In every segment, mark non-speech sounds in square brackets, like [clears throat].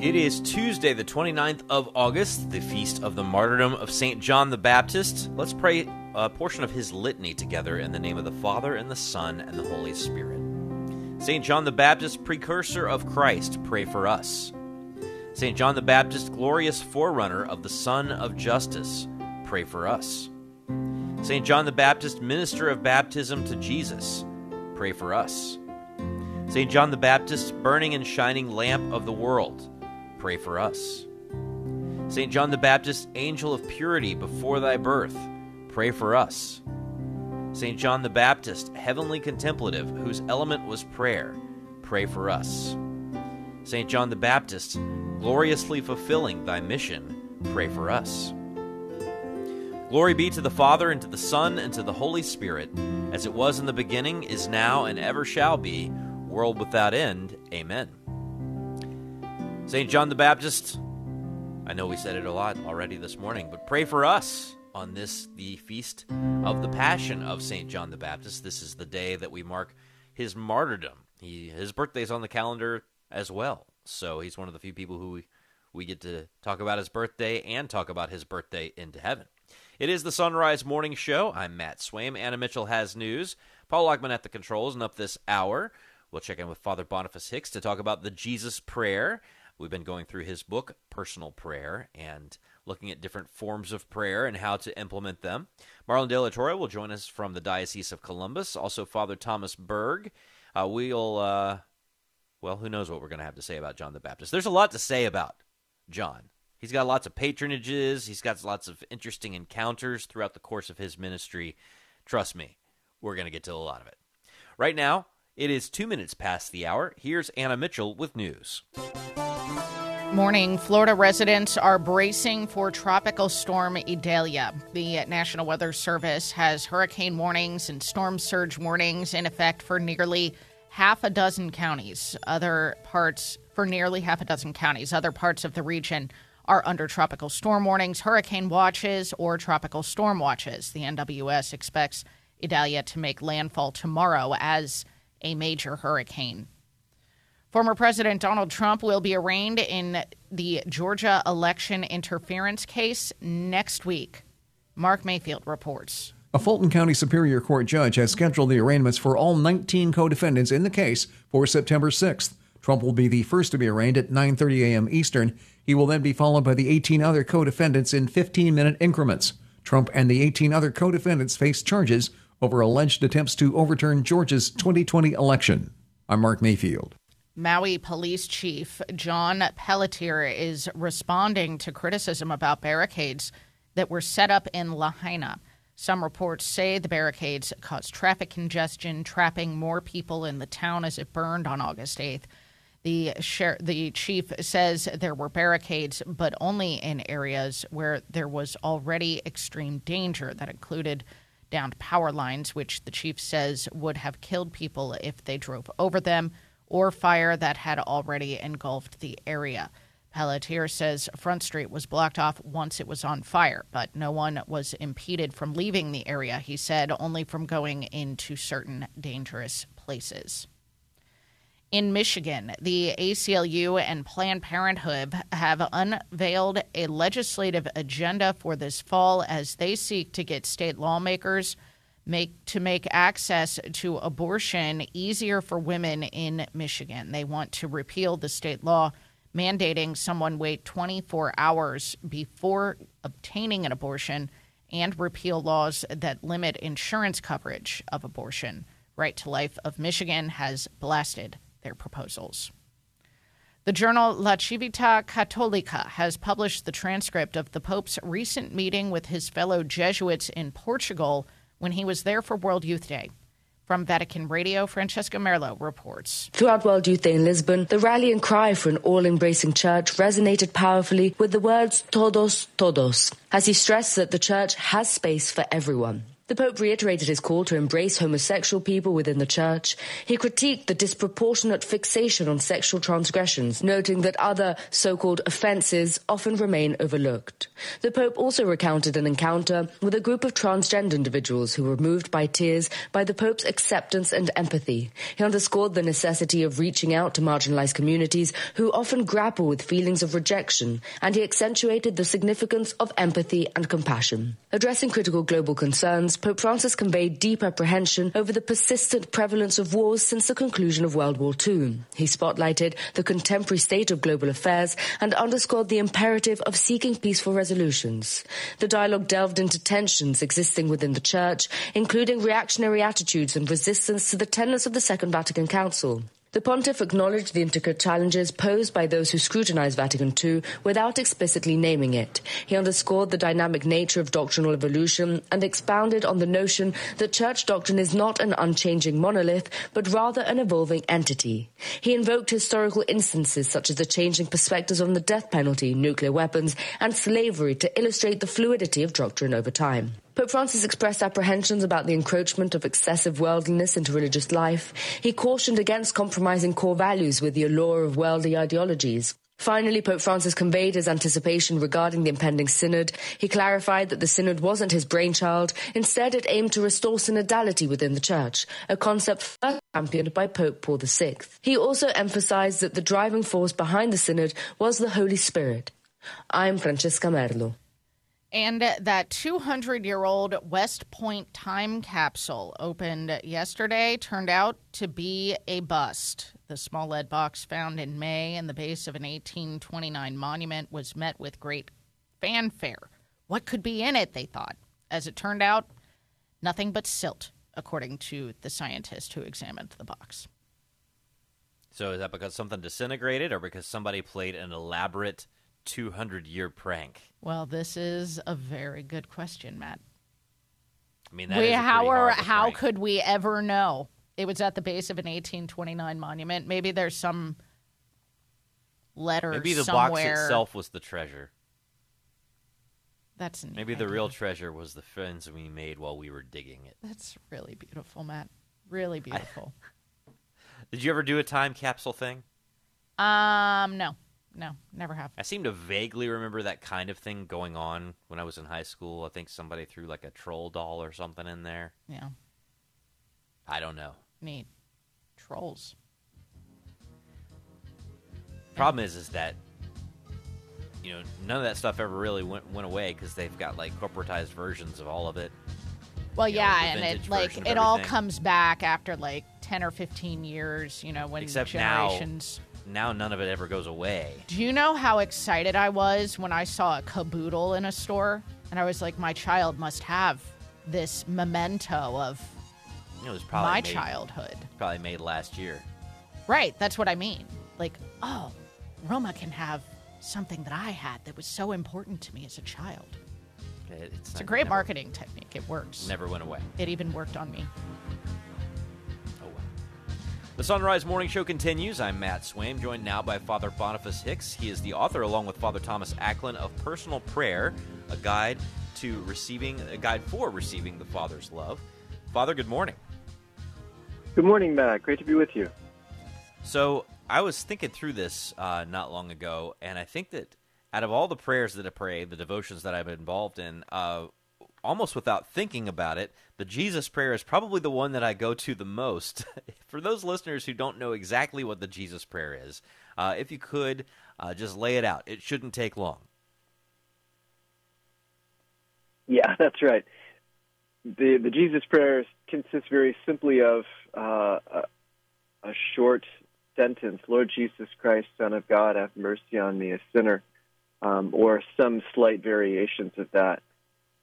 It is Tuesday, the 29th of August, the feast of the martyrdom of St. John the Baptist. Let's pray a portion of his litany together in the name of the Father, and the Son, and the Holy Spirit. St. John the Baptist, precursor of Christ, pray for us. St. John the Baptist, glorious forerunner of the Sun of Justice, pray for us. St. John the Baptist, minister of baptism to Jesus, pray for us. St. John the Baptist, burning and shining lamp of the world, pray for us. St. John the Baptist, angel of purity before thy birth, pray for us. St. John the Baptist, heavenly contemplative, whose element was prayer, pray for us. St. John the Baptist, gloriously fulfilling thy mission, pray for us. Glory be to the Father, and to the Son, and to the Holy Spirit, as it was in the beginning, is now, and ever shall be, world without end. Amen. St. John the Baptist, I know we said it a lot already this morning, but pray for us on this, the feast of the Passion of St. John the Baptist. This is the day that we mark his martyrdom. He, his birthday's on the calendar as well, so he's one of the few people who we, we get to talk about his birthday and talk about his birthday into heaven. It is the Sunrise Morning Show. I'm Matt Swaim. Anna Mitchell has news. Paul Lockman at the controls, and up this hour, we'll check in with Father Boniface Hicks to talk about the Jesus Prayer. We've been going through his book, Personal Prayer, and looking at different forms of prayer and how to implement them. Marlon De La Torre will join us from the Diocese of Columbus. Also, Father Thomas Berg. Uh, we'll, uh, well, who knows what we're going to have to say about John the Baptist. There's a lot to say about John. He's got lots of patronages. He's got lots of interesting encounters throughout the course of his ministry. Trust me, we're going to get to a lot of it. Right now, it is two minutes past the hour. Here's Anna Mitchell with news. Morning. Florida residents are bracing for Tropical Storm Idalia. The National Weather Service has hurricane warnings and storm surge warnings in effect for nearly half a dozen counties. Other parts, for nearly half a dozen counties, other parts of the region are under tropical storm warnings, hurricane watches, or tropical storm watches. The NWS expects Idalia to make landfall tomorrow as a major hurricane. Former President Donald Trump will be arraigned in the Georgia election interference case next week. Mark Mayfield reports. A Fulton County Superior Court judge has scheduled the arraignments for all 19 co-defendants in the case for September 6th. Trump will be the first to be arraigned at 9:30 a.m. Eastern. He will then be followed by the 18 other co-defendants in 15-minute increments. Trump and the 18 other co-defendants face charges over alleged attempts to overturn Georgia's 2020 election. I'm Mark Mayfield. Maui Police Chief John Pelletier is responding to criticism about barricades that were set up in Lahaina. Some reports say the barricades caused traffic congestion, trapping more people in the town as it burned on August 8th. The, the chief says there were barricades, but only in areas where there was already extreme danger. That included downed power lines, which the chief says would have killed people if they drove over them or fire that had already engulfed the area. Pelletier says Front Street was blocked off once it was on fire, but no one was impeded from leaving the area, he said, only from going into certain dangerous places. In Michigan, the ACLU and Planned Parenthood have unveiled a legislative agenda for this fall as they seek to get state lawmakers make to make access to abortion easier for women in Michigan. They want to repeal the state law mandating someone wait 24 hours before obtaining an abortion and repeal laws that limit insurance coverage of abortion. Right to Life of Michigan has blasted their proposals. The journal La Civiltà Cattolica has published the transcript of the Pope's recent meeting with his fellow Jesuits in Portugal when he was there for World Youth Day. From Vatican Radio, Francesca Merlo reports. Throughout World Youth Day in Lisbon, the rallying cry for an all embracing church resonated powerfully with the words todos, todos, as he stressed that the church has space for everyone. The Pope reiterated his call to embrace homosexual people within the Church. He critiqued the disproportionate fixation on sexual transgressions, noting that other so-called offences often remain overlooked. The Pope also recounted an encounter with a group of transgender individuals who were moved by tears by the Pope's acceptance and empathy. He underscored the necessity of reaching out to marginalized communities who often grapple with feelings of rejection, and he accentuated the significance of empathy and compassion. Addressing critical global concerns, Pope Francis conveyed deep apprehension over the persistent prevalence of wars since the conclusion of World War II. He spotlighted the contemporary state of global affairs and underscored the imperative of seeking peaceful resolutions. The dialogue delved into tensions existing within the Church, including reactionary attitudes and resistance to the tenets of the Second Vatican Council. The pontiff acknowledged the intricate challenges posed by those who scrutinize Vatican II without explicitly naming it. He underscored the dynamic nature of doctrinal evolution and expounded on the notion that church doctrine is not an unchanging monolith, but rather an evolving entity. He invoked historical instances such as the changing perspectives on the death penalty, nuclear weapons, and slavery to illustrate the fluidity of doctrine over time. Pope Francis expressed apprehensions about the encroachment of excessive worldliness into religious life. He cautioned against compromising core values with the allure of worldly ideologies. Finally, Pope Francis conveyed his anticipation regarding the impending synod. He clarified that the synod wasn't his brainchild. Instead, it aimed to restore synodality within the church, a concept first championed by Pope Paul VI. He also emphasized that the driving force behind the synod was the Holy Spirit. I'm Francesca Merlo. And that 200 year old West Point time capsule opened yesterday turned out to be a bust. The small lead box found in May in the base of an 1829 monument was met with great fanfare. What could be in it, they thought. As it turned out, nothing but silt, according to the scientist who examined the box. So is that because something disintegrated or because somebody played an elaborate 200 year prank? Well, this is a very good question, Matt. I mean, that we, is how are, how prank. could we ever know? It was at the base of an 1829 monument. Maybe there's some letter Maybe the somewhere. box itself was the treasure. That's Maybe the real treasure was the friends we made while we were digging it. That's really beautiful, Matt. Really [laughs] beautiful. Did you ever do a time capsule thing? um, no, no, never have. I seem to vaguely remember that kind of thing going on when I was in high school. I think somebody threw like a troll doll or something in there. Yeah, I don't know. neat. Trolls. Problem is, is that you know none of that stuff ever really went went away because they've got like corporatized versions of all of it. Well, you know, yeah, the and vintage it like version of it all everything. comes back after like ten or fifteen years. You know, when Except now- generations. Now none of it ever goes away. Do you know how excited I was when I saw a caboodle in a store? And I was like, my child must have this memento of it was probably my made, childhood. Probably made last year. Right, that's what I mean. Like, oh, Roma can have something that I had that was so important to me as a child. It- It's, It's a great marketing technique. It works. Never went away. It even worked on me. The Sunrise Morning Show continues. I'm Matt Swaim, joined now by Father Boniface Hicks. He is the author, along with Father Thomas Acklin, of Personal Prayer, a guide to receiving a guide for receiving the Father's love. Father, good morning. Good morning, Matt. Great to be with you. So I was thinking through this uh, not long ago, and I think that out of all the prayers that I pray, the devotions that I've been involved in, uh, almost without thinking about it, the Jesus prayer is probably the one that I go to the most. [laughs] For those listeners who don't know exactly what the Jesus prayer is, uh, if you could uh, just lay it out, it shouldn't take long. Yeah, [laughs] that's right. The the Jesus prayer consists very simply of uh, a, a short sentence: "Lord Jesus Christ, Son of God, have mercy on me, a sinner," um, or some slight variations of that.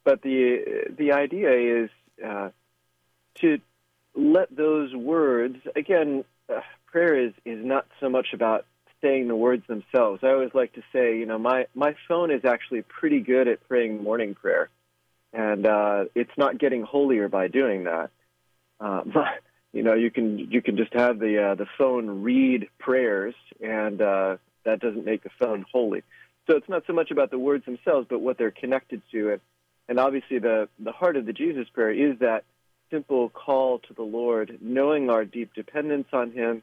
But the the idea is uh, to let those words again. Uh, prayer is is not so much about saying the words themselves. I always like to say, you know, my my phone is actually pretty good at praying morning prayer and uh, it's not getting holier by doing that. Uh, [laughs] but, you know, you can you can just have the uh, the phone read prayers, and uh, that doesn't make the phone holy. So it's not so much about the words themselves, but what they're connected to. And and obviously the the heart of the Jesus prayer is that simple call to the Lord, knowing our deep dependence on Him,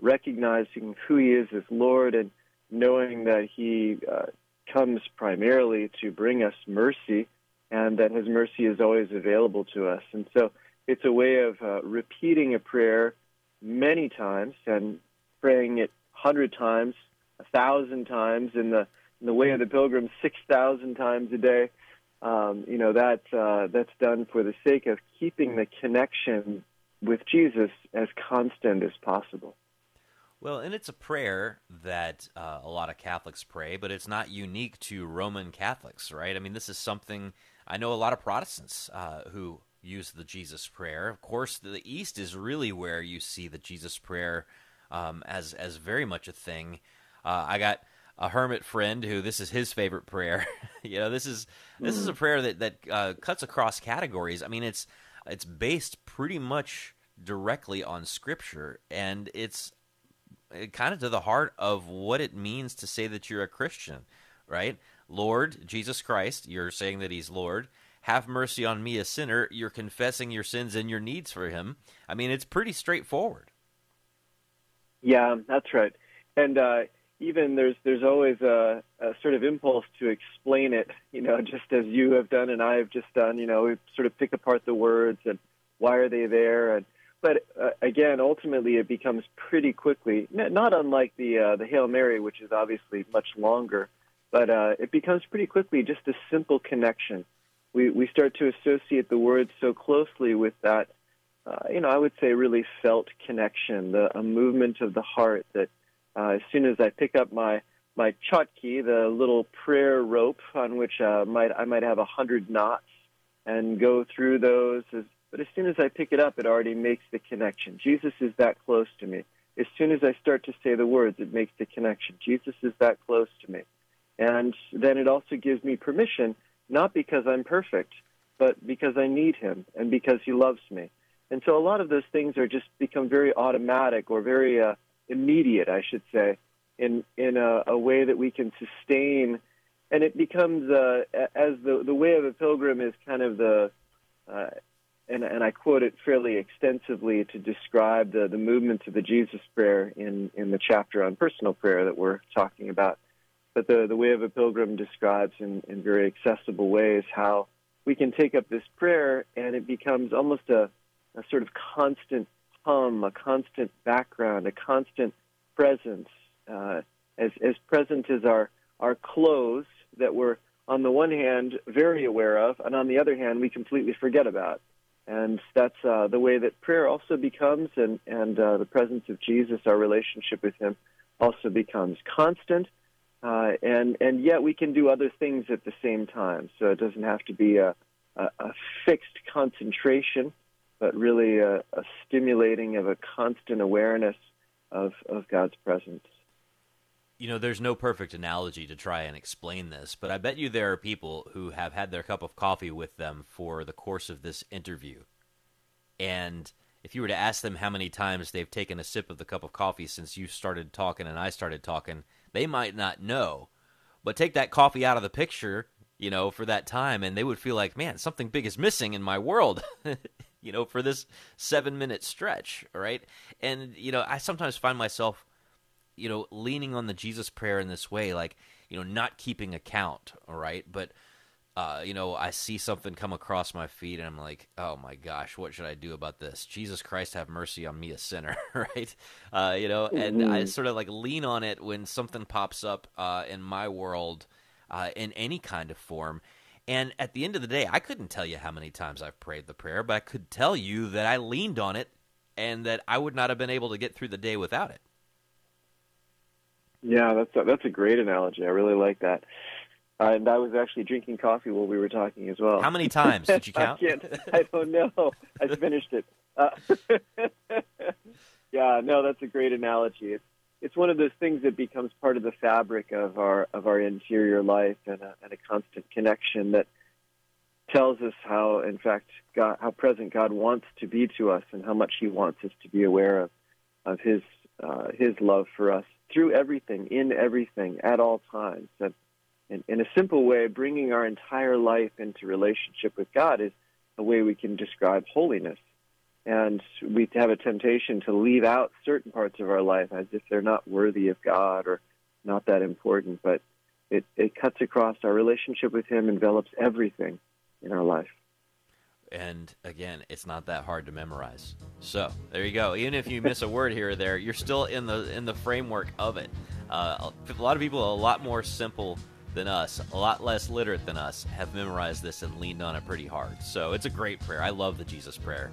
recognizing who He is as Lord, and knowing that He uh, comes primarily to bring us mercy, and that His mercy is always available to us. And so it's a way of uh, repeating a prayer many times and praying it hundred times, a thousand times in the in the way of the pilgrim six thousand times a day. Um, you know that uh, that's done for the sake of keeping the connection with Jesus as constant as possible. Well, and it's a prayer that uh, a lot of Catholics pray, but it's not unique to Roman Catholics, right? I mean, this is something I know a lot of Protestants uh, who use the Jesus prayer. Of course, the East is really where you see the Jesus prayer um, as as very much a thing. Uh, I got a hermit friend who this is his favorite prayer. [laughs] you know, this is this is a prayer that that uh, cuts across categories. I mean, it's it's based pretty much directly on Scripture, and it's uh, kind of to the heart of what it means to say that you're a Christian, right? Lord Jesus Christ, you're saying that He's Lord. Have mercy on me, a sinner. You're confessing your sins and your needs for Him. I mean, it's pretty straightforward. Yeah, that's right. And uh, even there's there's always a, a sort of impulse to explain it, you know, [laughs] just as you have done and I have just done. You know, we sort of pick apart the words and why are they there, and but uh, again, ultimately, it becomes pretty quickly not unlike the uh, the Hail Mary, which is obviously much longer, but uh, it becomes pretty quickly just a simple connection. We we start to associate the words so closely with that, uh, you know, I would say really felt connection, the a movement of the heart that uh, as soon as I pick up my my chotki, the little prayer rope on which uh, might I might have a hundred knots, and go through those. As, but as soon as I pick it up, it already makes the connection. Jesus is that close to me. As soon as I start to say the words, it makes the connection. Jesus is that close to me. And then it also gives me permission, not because I'm perfect, but because I need him and because he loves me. And so a lot of those things are just become very automatic or very uh, immediate, I should say, in in a, a way that we can sustain. And it becomes uh, as the the way of a pilgrim is kind of the, uh, and and I quote it fairly extensively to describe the the movements of the Jesus prayer in in the chapter on personal prayer that we're talking about. But the the way of a pilgrim describes in in very accessible ways how we can take up this prayer and it becomes almost a, a sort of constant hum, a constant background, a constant presence, uh, as, as present as our, our clothes that we're, on the one hand, very aware of, and on the other hand, we completely forget about. And that's uh, the way that prayer also becomes, and, and uh, the presence of Jesus, our relationship with Him, also becomes constant. Uh, and, and yet we can do other things at the same time. So it doesn't have to be a, a, a fixed concentration but really a, a stimulating of a constant awareness of, of God's presence. You know, there's no perfect analogy to try and explain this, but I bet you there are people who have had their cup of coffee with them for the course of this interview. And if you were to ask them how many times they've taken a sip of the cup of coffee since you started talking and I started talking, they might not know. But take that coffee out of the picture, you know, for that time, and they would feel like, man, something big is missing in my world. [laughs] you know, for this seven minute stretch, right? And, you know, I sometimes find myself, you know, leaning on the Jesus prayer in this way, like, you know, not keeping account, all right? But, uh, you know, I see something come across my feed and I'm like, oh my gosh, what should I do about this? Jesus Christ, have mercy on me, a sinner, [laughs] right? Uh, you know, and mm-hmm. I sort of like lean on it when something pops up uh, in my world uh, in any kind of form. And at the end of the day, I couldn't tell you how many times I've prayed the prayer, but I could tell you that I leaned on it and that I would not have been able to get through the day without it. Yeah, that's a, that's a great analogy. I really like that. Uh, and I was actually drinking coffee while we were talking as well. How many times did you [laughs] count? I, I, don't know. I finished it. Uh, [laughs] yeah, no, that's a great analogy. It's it's one of those things that becomes part of the fabric of our of our interior life and a, and a constant connection that tells us how, in fact, God, how present God wants to be to us and how much He wants us to be aware of of His uh, His love for us through everything, in everything, at all times. And in, in a simple way, bringing our entire life into relationship with God is a way we can describe holiness. And we have a temptation to leave out certain parts of our life as if they're not worthy of God or not that important. But it, it cuts across our relationship with Him, envelops everything in our life. And again, it's not that hard to memorize. So there you go. Even if you miss a word here or there, you're still in the in the framework of it. Uh, a lot of people, a lot more simple than us, a lot less literate than us, have memorized this and leaned on it pretty hard. So it's a great prayer. I love the Jesus prayer.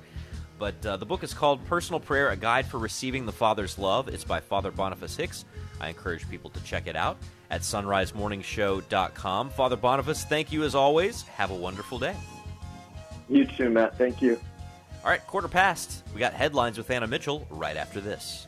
But uh, the book is called Personal Prayer A Guide for Receiving the Father's Love. It's by Father Boniface Hicks. I encourage people to check it out at sunrisemorningshow.com. Father Boniface, thank you as always. Have a wonderful day. You too, Matt. Thank you. All right, quarter past. We got headlines with Anna Mitchell right after this.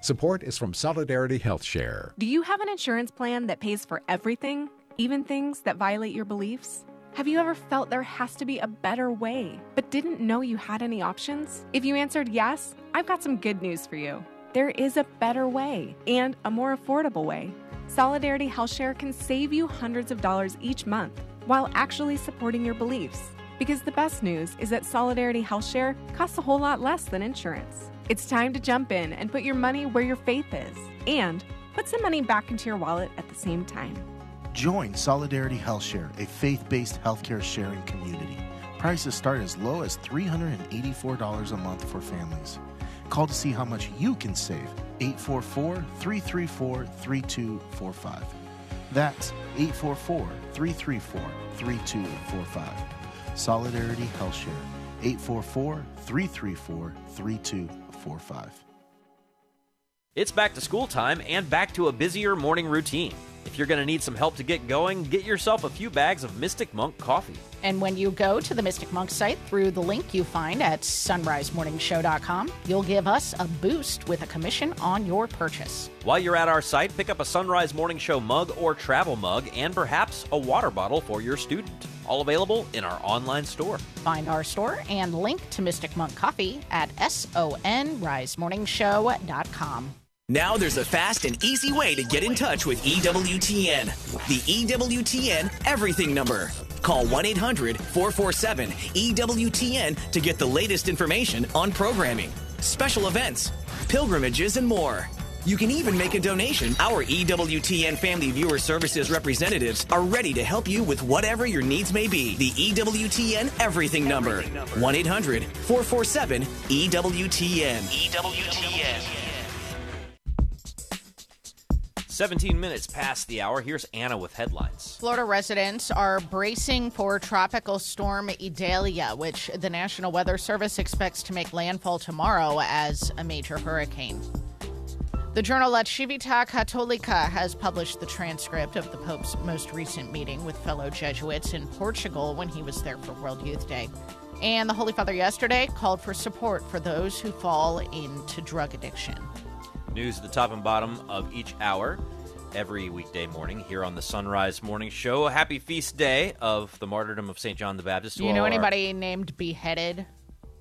Support is from Solidarity Health Share. Do you have an insurance plan that pays for everything, even things that violate your beliefs? Have you ever felt there has to be a better way, but didn't know you had any options? If you answered yes, I've got some good news for you. There is a better way and a more affordable way. Solidarity Health Share can save you hundreds of dollars each month while actually supporting your beliefs. Because the best news is that Solidarity Health Share costs a whole lot less than insurance. It's time to jump in and put your money where your faith is and put some money back into your wallet at the same time. Join Solidarity HealthShare, a faith based healthcare sharing community. Prices start as low as $384 a month for families. Call to see how much you can save 844 334 3245. That's 844 334 3245. Solidarity HealthShare, 844 334 3245. It's back to school time and back to a busier morning routine. If you're going to need some help to get going, get yourself a few bags of Mystic Monk coffee. And when you go to the Mystic Monk site through the link you find at sunrisemorningshow.com, you'll give us a boost with a commission on your purchase. While you're at our site, pick up a Sunrise Morning Show mug or travel mug and perhaps a water bottle for your student. All available in our online store. Find our store and link to Mystic Monk Coffee at sonrisemorningshow.com. Now there's a fast and easy way to get in touch with EWTN. The EWTN Everything Number. Call 1 800 447 EWTN to get the latest information on programming, special events, pilgrimages, and more. You can even make a donation. Our EWTN Family Viewer Services representatives are ready to help you with whatever your needs may be. The EWTN Everything Number. 1 800 447 EWTN. EWTN. 17 minutes past the hour. Here's Anna with headlines. Florida residents are bracing for Tropical Storm Idalia, which the National Weather Service expects to make landfall tomorrow as a major hurricane. The journal La Civiltà Cattolica has published the transcript of the Pope's most recent meeting with fellow Jesuits in Portugal when he was there for World Youth Day. And the Holy Father yesterday called for support for those who fall into drug addiction. News at the top and bottom of each hour every weekday morning here on the Sunrise Morning Show. A Happy feast day of the martyrdom of St. John the Baptist. Do you know our- anybody named Beheaded?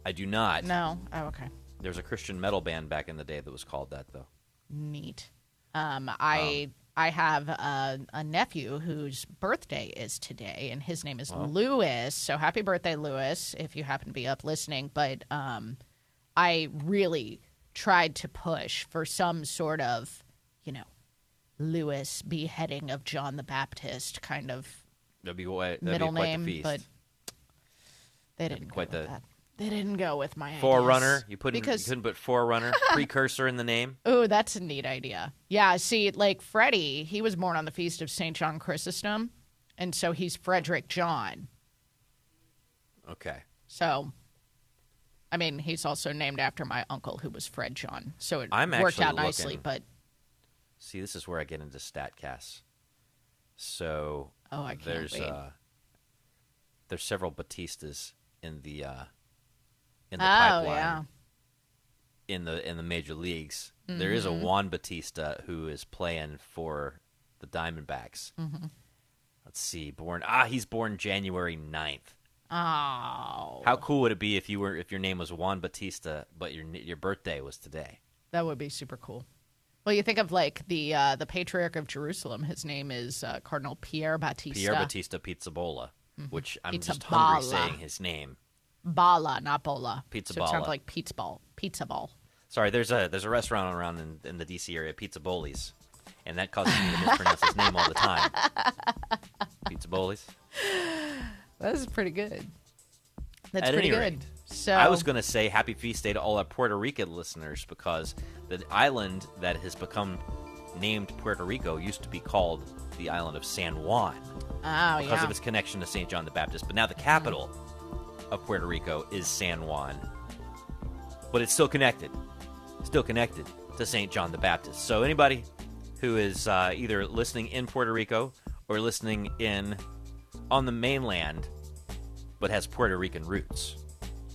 I do not. No. Oh, okay. There's a Christian metal band back in the day that was called that, though. Neat. Um, I I have a, a nephew whose birthday is today, and his name is Lewis. So happy birthday, Lewis! If you happen to be up listening, but um, I really tried to push for some sort of, you know, Lewis beheading of John the Baptist kind of That'd be, that'd middle be name, the feast. but they didn't quite the- that. They didn't go with my ideas. Forerunner. You, put because you couldn't put Forerunner, [laughs] precursor in the name. Oh, that's a neat idea. Yeah, see, like Freddie, he was born on the feast of St. John Chrysostom, and so he's Frederick John. Okay. So, I mean, he's also named after my uncle who was Fred John. So it I'm worked out nicely, but See, this is where I get into Statcast. So Oh, I can't there's wait. uh, there's several Batistas in the uh, in the oh, pipeline yeah. in the in the major leagues. There is a Mm-hmm. Juan Batista who is playing for the Diamondbacks. Mm-hmm. Let's see, born ah, he's born January 9th. Oh, How cool would it be if you were if your name was Juan Batista, but your your birthday was today? that would be super cool. Well, you think of like the uh, the Patriarch of Jerusalem. His name is uh, Cardinal Pierre Battista. Pierre Battista Pizzabola, Mhm. which I'm Pizza just hungry saying his name. Bala, not Bola. Pizza so it sounds like pizza ball. Pizza ball. Sorry, there's a there's a restaurant around in, in the DC area, Pizza Boli's, and that causes me to mispronounce his name all the time. [laughs] Pizza Boli's. That is pretty good. That's At pretty good. rate, So I was going to say happy feast day to all our Puerto Rican listeners because the island that has become named Puerto Rico used to be called the island of San Juan Oh because yeah. of its connection to St. John the Baptist. But now the capital of Puerto Rico is San Juan. But it's still connected, still connected to St. John the Baptist. So anybody who is uh, either listening in Puerto Rico or listening in on the mainland but has Puerto Rican roots,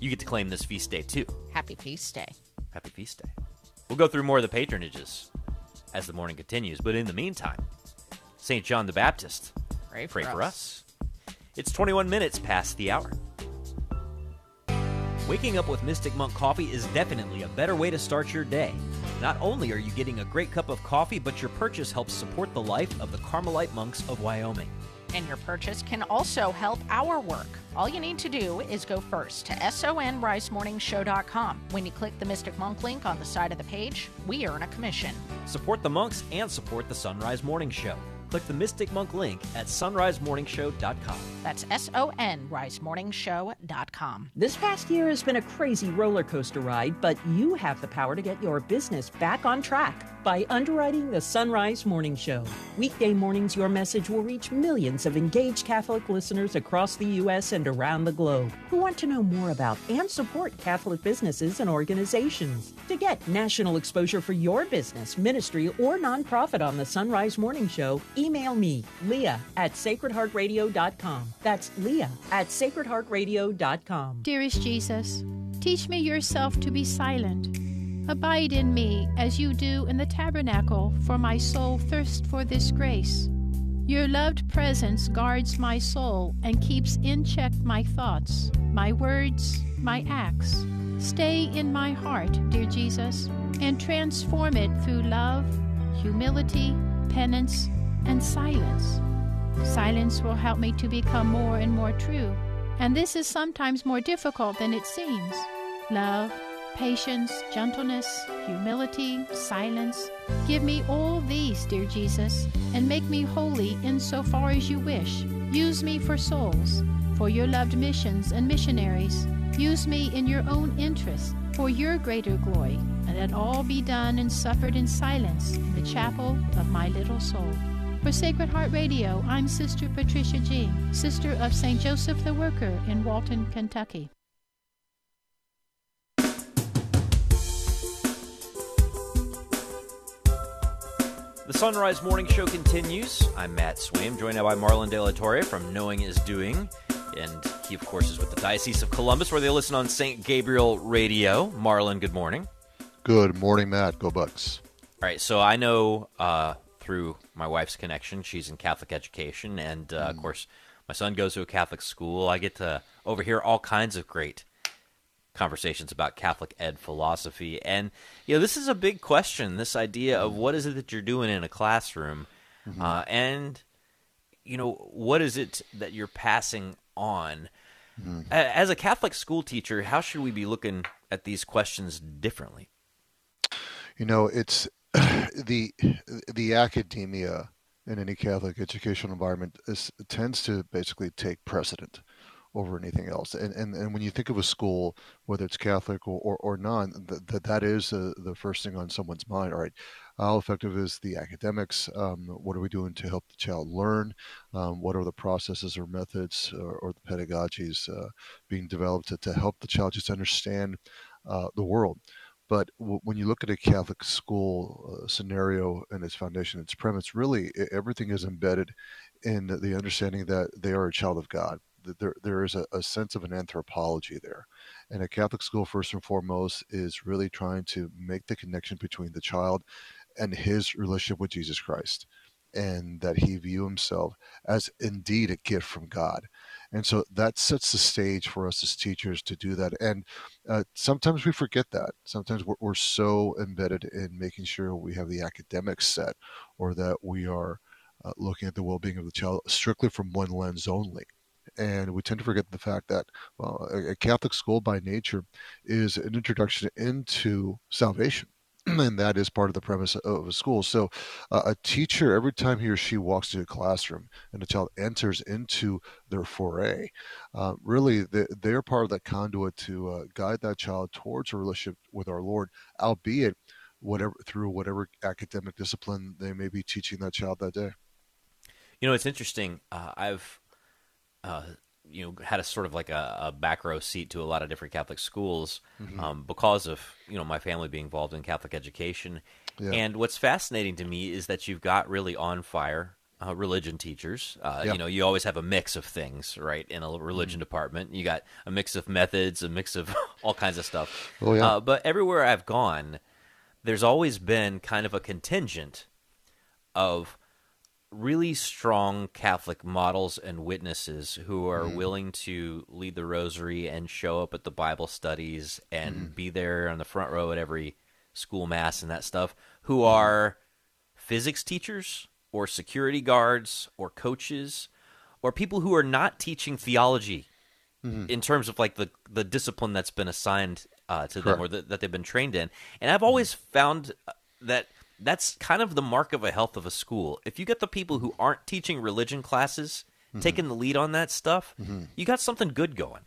you get to claim this feast day too. Happy feast day. Happy feast day. We'll go through more of the patronages as the morning continues, but in the meantime, St. John the Baptist, Pray for for us. us. It's 21 minutes past the hour. Waking up with Mystic Monk coffee is definitely a better way to start your day. Not only are you getting a great cup of coffee, but your purchase helps support the life of the Carmelite monks of Wyoming. And your purchase can also help our work. All you need to do is go first to sonrisemorningshow.com. When you click the Mystic Monk link on the side of the page, we earn a commission. Support the monks and support the Sunrise Morning Show. Click the Mystic Monk link at sunrisemorningshow.com. That's S O N risemorningshow.com. This past year has been a crazy roller coaster ride, but you have the power to get your business back on track by underwriting the Sunrise Morning Show. Weekday mornings, your message will reach millions of engaged Catholic listeners across the U.S. and around the globe who want to know more about and support Catholic businesses and organizations. To get national exposure for your business, ministry, or nonprofit on the Sunrise Morning Show, email me, Leah at sacredheartradio.com. That's Leah at sacredheartradio.com. Dearest Jesus, teach me yourself to be silent. Abide in me as you do in the tabernacle, for my soul thirsts for this grace. Your loved presence guards my soul and keeps in check my thoughts, my words, my acts. Stay in my heart, dear Jesus, and transform it through love, humility, penance, and silence. Silence will help me to become more and more true, and this is sometimes more difficult than it seems. Love, patience, gentleness, humility, silence. Give me all these, dear Jesus, and make me holy in so far as you wish. Use me for souls, for your loved missions and missionaries. Use me in your own interest, for your greater glory, and let all be done and suffered in silence in the chapel of my little soul. For Sacred Heart Radio, I'm Sister Patricia G., Sister of St. Joseph the Worker in Walton, Kentucky. The Sunrise Morning Show continues. I'm Matt Swaim, joined now by Marlon De La Torre from Knowing is Doing. And he, of course, is with the Diocese of Columbus, where they listen on St. Gabriel Radio. Marlon, good morning. Good morning, Matt. Go Bucks. All right, so I know uh, through my wife's connection, she's in Catholic education, and uh, of course, my son goes to a Catholic school. I get to overhear all kinds of great conversations about Catholic ed philosophy, and you know, this is a big question. This idea of what is it that you're doing in a classroom, uh, and you know, what is it that you're passing on? A- As a Catholic school teacher, how should we be looking at these questions differently? You know, it's [clears throat] the the academia in any Catholic educational environment is, tends to basically take precedent over anything else. And, and and when you think of a school, whether it's Catholic or or, or non, that that is uh, the first thing on someone's mind. All right, how effective is the academics? Um, what are we doing to help the child learn? Um, what are the processes or methods or, or the pedagogies uh, being developed to, to help the child just understand uh, the world? But when you look at a Catholic school uh, scenario and its foundation, its premise, really everything is embedded in the understanding that they are a child of God. There, there is a, a sense of an anthropology there. And a Catholic school, first and foremost, is really trying to make the connection between the child and his relationship with Jesus Christ. And that he view himself as indeed a gift from God. And so that sets the stage for us as teachers to do that. And uh, sometimes we forget that. Sometimes we're, we're so embedded in making sure we have the academics set or that we are uh, looking at the well being of the child strictly from one lens only. And we tend to forget the fact that well, a, a Catholic school by nature is an introduction into salvation [clears throat] and that is part of the premise of a school. So, uh, a teacher, every time he or she walks into a classroom and a child enters into their foray, uh, really they, they're part of that conduit to uh, guide that child towards a relationship with our Lord, albeit whatever through whatever academic discipline they may be teaching that child that day. You know, it's interesting. Uh, I've uh, you know had a sort of like a, a, back row seat to a lot of different Catholic schools mm-hmm. um, because of you know my family being involved in Catholic education. Yeah. And what's fascinating to me is that you've got really on fire uh, religion teachers. Uh, You know, you always have a mix of things, right? In a religion mm-hmm. department, you got a mix of methods, a mix of [laughs] all kinds of stuff. Oh yeah. Uh, but everywhere I've gone, there's always been kind of a contingent of really strong Catholic models and witnesses who are mm. willing to lead the rosary and show up at the Bible studies and mm. be there on the front row at every school mass and that stuff, who mm-hmm. are physics teachers or security guards or coaches or people who are not teaching theology mm-hmm. in terms of like the, the discipline that's been assigned uh, to Correct. them or the, that they've been trained in. And I've always found that – that's kind of the mark of a health of a school. If you get the people who aren't teaching religion classes mm-hmm. taking the lead on that stuff, mm-hmm. you got something good going.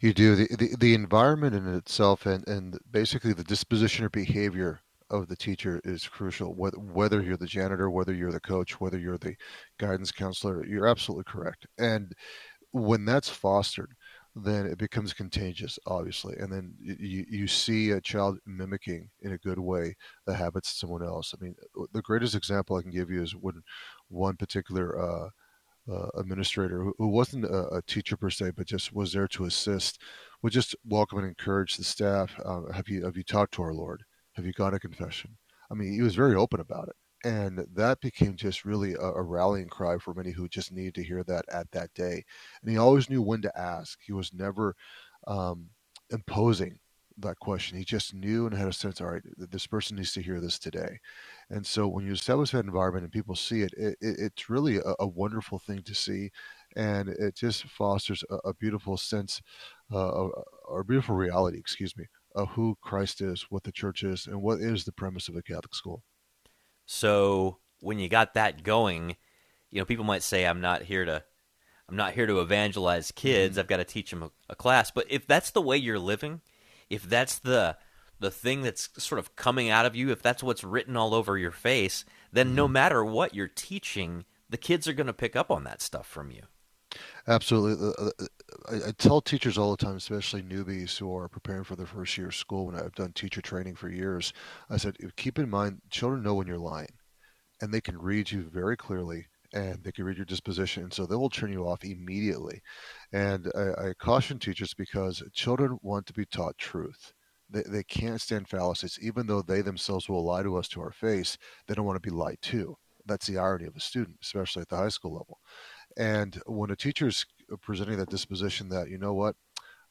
You do the, the the environment in itself and and basically the disposition or behavior of the teacher is crucial. Whether whether you're the janitor, whether you're the coach, whether you're the guidance counselor, you're absolutely correct. And when that's fostered, then it becomes contagious, obviously. And then you, you see a child mimicking in a good way the habits of someone else. I mean, uh, the greatest example I can give you is when one particular uh, uh, administrator who, who wasn't a, a, teacher per se, but just was there to assist, would just welcome and encourage the staff. Uh, have you have you talked to our Lord? Have you gone to confession? I mean, he was very open about it and that became just really a, a, rallying cry for many who just needed to hear that at that day and he always knew when to ask. He was never um, imposing that question. He just knew and had a sense all right this person needs to hear this today. And so when you establish that environment and people see it, it, it it's really a, a, wonderful thing to see and it just fosters a, a beautiful sense uh, or beautiful reality excuse me of who christ is what the church is and what is the premise of a catholic school so when you got that going, you know, people might say, "I'm not here to, I'm not here to evangelize kids. Mm-hmm. I've got to teach them a, a class." But if that's the way you're living, if that's the the thing that's sort of coming out of you, if that's what's written all over your face, then mm-hmm. no matter what you're teaching, the kids are going to pick up on that stuff from you. Absolutely. Uh, uh, I, I, tell teachers all the time, especially newbies who are preparing for their first year of school, when I've done teacher training for years, I said, keep in mind, children know when you're lying, and they can read you very clearly, and they can read your disposition, and so they will turn you off immediately. And I, I caution teachers because children want to be taught truth. They, they can't stand fallacies, even though they themselves will lie to us to our face. They don't want to be lied to. That's the irony of a student, especially at the high school level. And when a teacher is presenting that disposition that, you know what,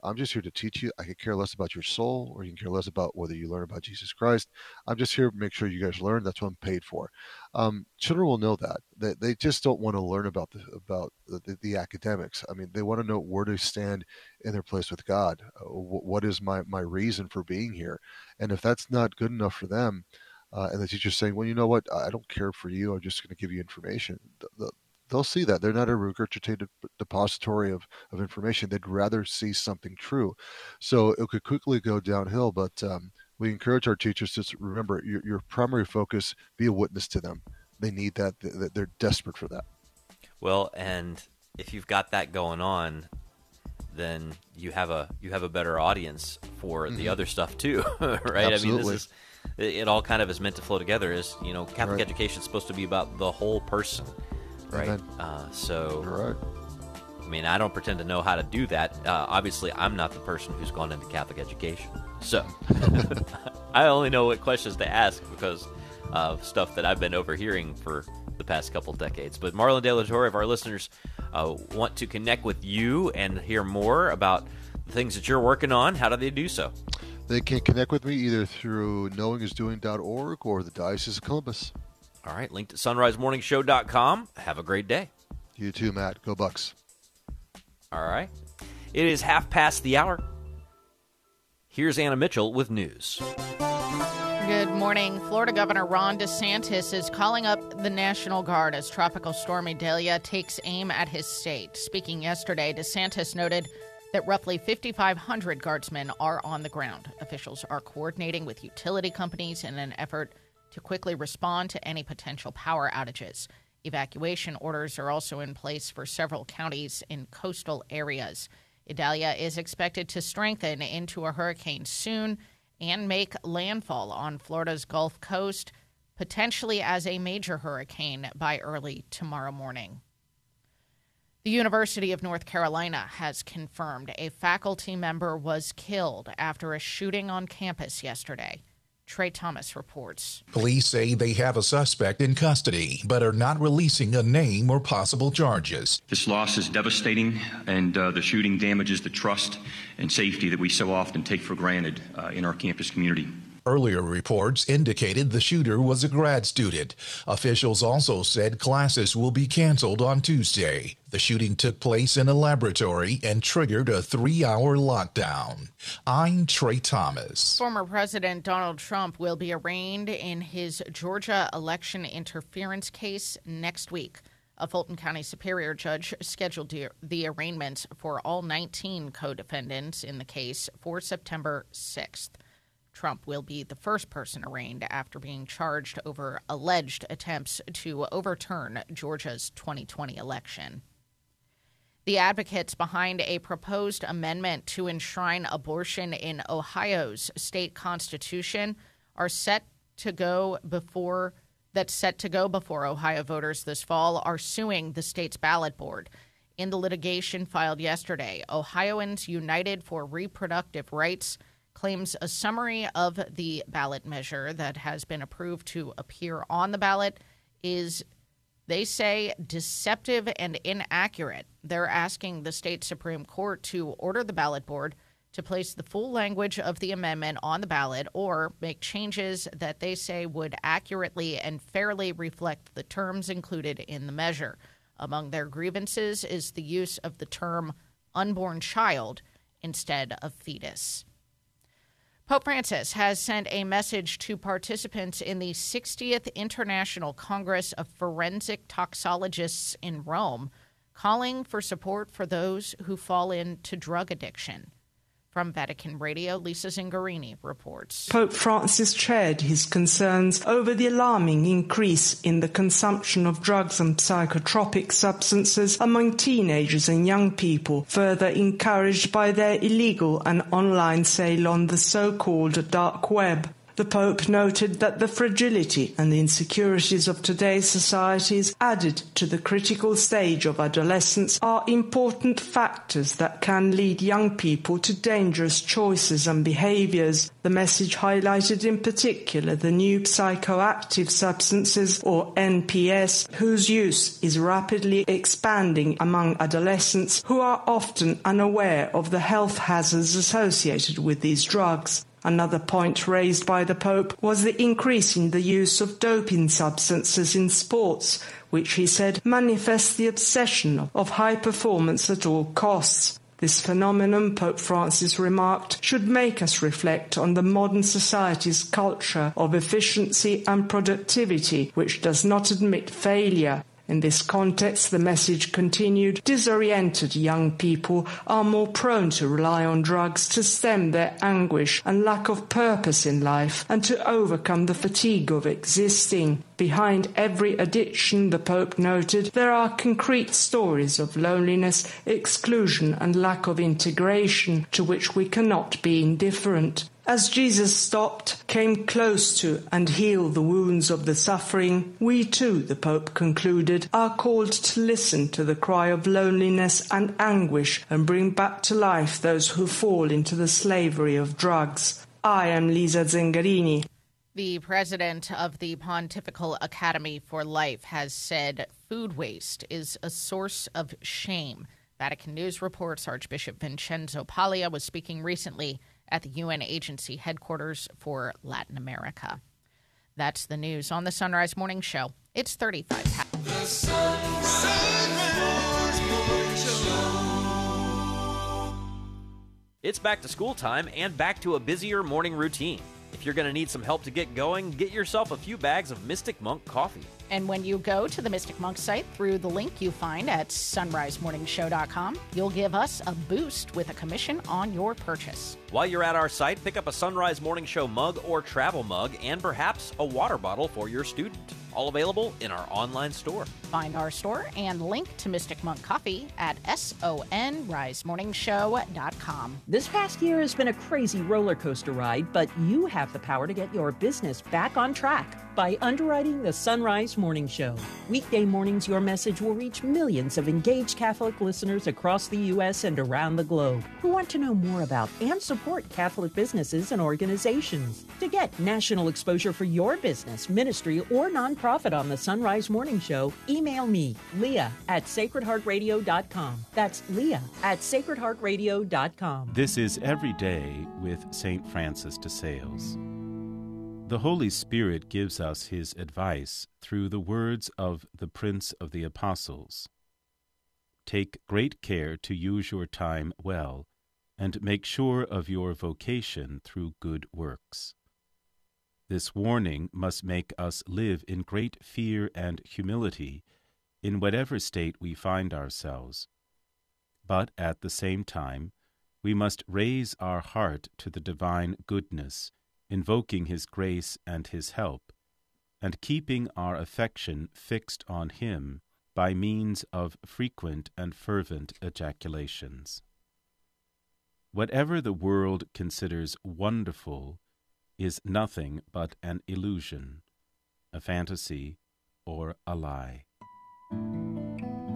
I'm just here to teach you. I could care less about your soul, or you can care less about whether you learn about Jesus Christ. I'm just here to make sure you guys learn. That's what I'm paid for. Um, children will know that. They, they just don't want to learn about the about the, the academics. I mean, they want to know where to stand in their place with God. Uh, what is my my reason for being here? And if that's not good enough for them, uh, and the teacher's saying, "Well, you know what? I don't care for you. I'm just going to give you information." The, the, they'll see that they're not a regurgitated depository of, of information they'd rather see something true so it could quickly go downhill but um, we encourage our teachers to remember your, your primary focus be a witness to them they need that they're desperate for that well and if you've got that going on then you have a you have a better audience for mm-hmm. the other stuff too [laughs] right Absolutely. i mean this is it all kind of is meant to flow together is you know catholic right. education is supposed to be about the whole person right? Uh, so, right. I mean, I don't pretend to know how to do that. Uh, obviously, I'm not the person who's gone into Catholic education, so [laughs] I only know what questions to ask because of stuff that I've been overhearing for the past couple decades. But Marlon De La Torre, if our listeners uh, want to connect with you and hear more about the things that you're working on, how do they do so? They can connect with me either through knowingisdoing.org or the Diocese of Columbus. All right, linked to sunrisemorningshow.com. Have a great day. You too, Matt. Go Bucks. All right. It is half past the hour. Here's Anna Mitchell with news. Good morning. Florida Governor Ron DeSantis is calling up the National Guard as Tropical Storm Idalia takes aim at his state. Speaking yesterday, DeSantis noted that roughly 5,500 guardsmen are on the ground. Officials are coordinating with utility companies in an effort to quickly respond to any potential power outages. Evacuation orders are also in place for several counties in coastal areas. Idalia is expected to strengthen into a hurricane soon and make landfall on Florida's Gulf Coast, potentially as a major hurricane by early tomorrow morning. The University of North Carolina has confirmed a faculty member was killed after a shooting on campus yesterday. Trey Thomas reports. Police say they have a suspect in custody, but are not releasing a name or possible charges. This loss is devastating, and uh, the shooting damages the trust and safety that we so often take for granted uh, in our campus community. Earlier reports indicated the shooter was a grad student. Officials also said classes will be canceled on Tuesday. The shooting took place in a laboratory and triggered a three hour lockdown. I'm Trey Thomas. Former President Donald Trump will be arraigned in his Georgia election interference case next week. A Fulton County Superior Judge scheduled the arraignments for all 19 co defendants in the case for September 6th. Trump will be the first person arraigned after being charged over alleged attempts to overturn Georgia's 2020 election. The advocates behind a proposed amendment to enshrine abortion in Ohio's state constitution are set to go before that's set to go before Ohio voters this fall are suing the state's ballot board. In the litigation filed yesterday, Ohioans United for Reproductive Rights claims a summary of the ballot measure that has been approved to appear on the ballot is, they say, deceptive and inaccurate. They're asking the state Supreme Court to order the ballot board to place the full language of the amendment on the ballot or make changes that they say would accurately and fairly reflect the terms included in the measure. Among their grievances is the use of the term unborn child instead of fetus. Pope Francis has sent a message to participants in the 60th International Congress of Forensic Toxicologists in Rome, calling for support for those who fall into drug addiction. From Vatican Radio, Lisa Zengarini reports. Pope Francis shared his concerns over the alarming increase in the consumption of drugs and psychotropic substances among teenagers and young people, further encouraged by their illegal and online sale on the so-called dark web. The Pope noted that the fragility and the insecurities of today's societies added to the critical stage of adolescence are important factors that can lead young people to dangerous choices and behaviors. The message highlighted in particular the new psychoactive substances or NPS whose use is rapidly expanding among adolescents who are often unaware of the health hazards associated with these drugs. Another point raised by the Pope was the increase in the use of doping substances in sports, which he said manifests the obsession of high performance at all costs. This phenomenon, Pope Francis remarked, should make us reflect on the modern society's culture of efficiency and productivity, which does not admit failure. In this context, the message continued, disoriented young people are more prone to rely on drugs to stem their anguish and lack of purpose in life and to overcome the fatigue of existing. Behind every addiction, the Pope noted, there are concrete stories of loneliness, exclusion, and lack of integration to which we cannot be indifferent. As Jesus stopped, came close to, and healed the wounds of the suffering, we too, the Pope concluded, are called to listen to the cry of loneliness and anguish and bring back to life those who fall into the slavery of drugs. I am Lisa Zengarini. The president of the Pontifical Academy for Life has said food waste is a source of shame. Vatican News reports Archbishop Vincenzo Paglia was speaking recently at the UN agency headquarters for Latin America. That's the news on the Sunrise Morning Show. It's 35 past. It's back to school time and back to a busier morning routine. If you're going to need some help to get going, get yourself a few bags of Mystic Monk coffee. And when you go to the Mystic Monk site through the link you find at sunrisemorningshow.com, you'll give us a boost with a commission on your purchase. While you're at our site, pick up a Sunrise Morning Show mug or travel mug and perhaps a water bottle for your student. All available in our online store. Find our store and link to Mystic Monk Coffee at sunrisemorningshow.com. This past year has been a crazy roller coaster ride, but you have the power to get your business back on track by underwriting the Sunrise Morning Show. Weekday mornings, your message will reach millions of engaged Catholic listeners across the U.S. and around the globe who want to know more about and support Catholic businesses and organizations. To get national exposure for your business, ministry, or nonprofit on the Sunrise Morning Show, email me, Leah at sacredheartradio.com. That's Leah at sacredheartradio.com. This is Every Day with St. Francis de Sales. The Holy Spirit gives us his advice through the words of the Prince of the Apostles. Take great care to use your time well, and make sure of your vocation through good works. This warning must make us live in great fear and humility in whatever state we find ourselves. But at the same time, we must raise our heart to the divine goodness invoking His grace and His help, and keeping our affection fixed on Him by means of frequent and fervent ejaculations. Whatever the world considers wonderful is nothing but an illusion, a fantasy, or a lie.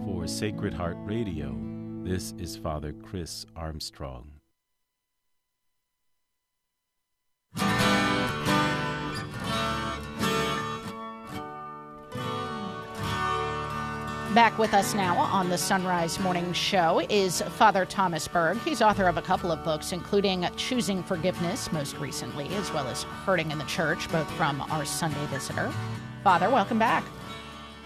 For Sacred Heart Radio, this is Father Chris Armstrong. Back with us now on the Sunrise Morning Show is Father Thomas Berg. He's author of a couple of books, including Choosing Forgiveness, most recently, as well as Hurting in the Church, both from our Sunday Visitor. Father, welcome back.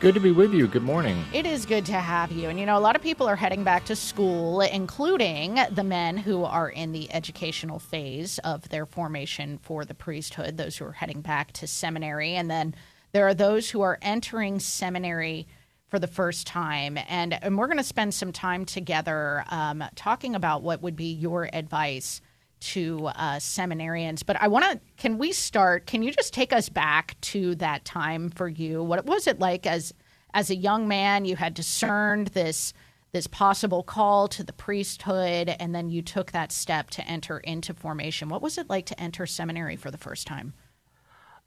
Good to be with you. Good morning. It is good to have you. And you know, a lot of people are heading back to school, including the men who are in the educational phase of their formation for the priesthood, those who are heading back to seminary. And then there are those who are entering seminary for the first time. And, and we're going to spend some time together um, talking about what would be your advice to uh, seminarians. But I want to, can we start? Can you just take us back to that time for you? What was it like as as a young man? You had discerned this this possible call to the priesthood, and then you took that step to enter into formation. What was it like to enter seminary for the first time?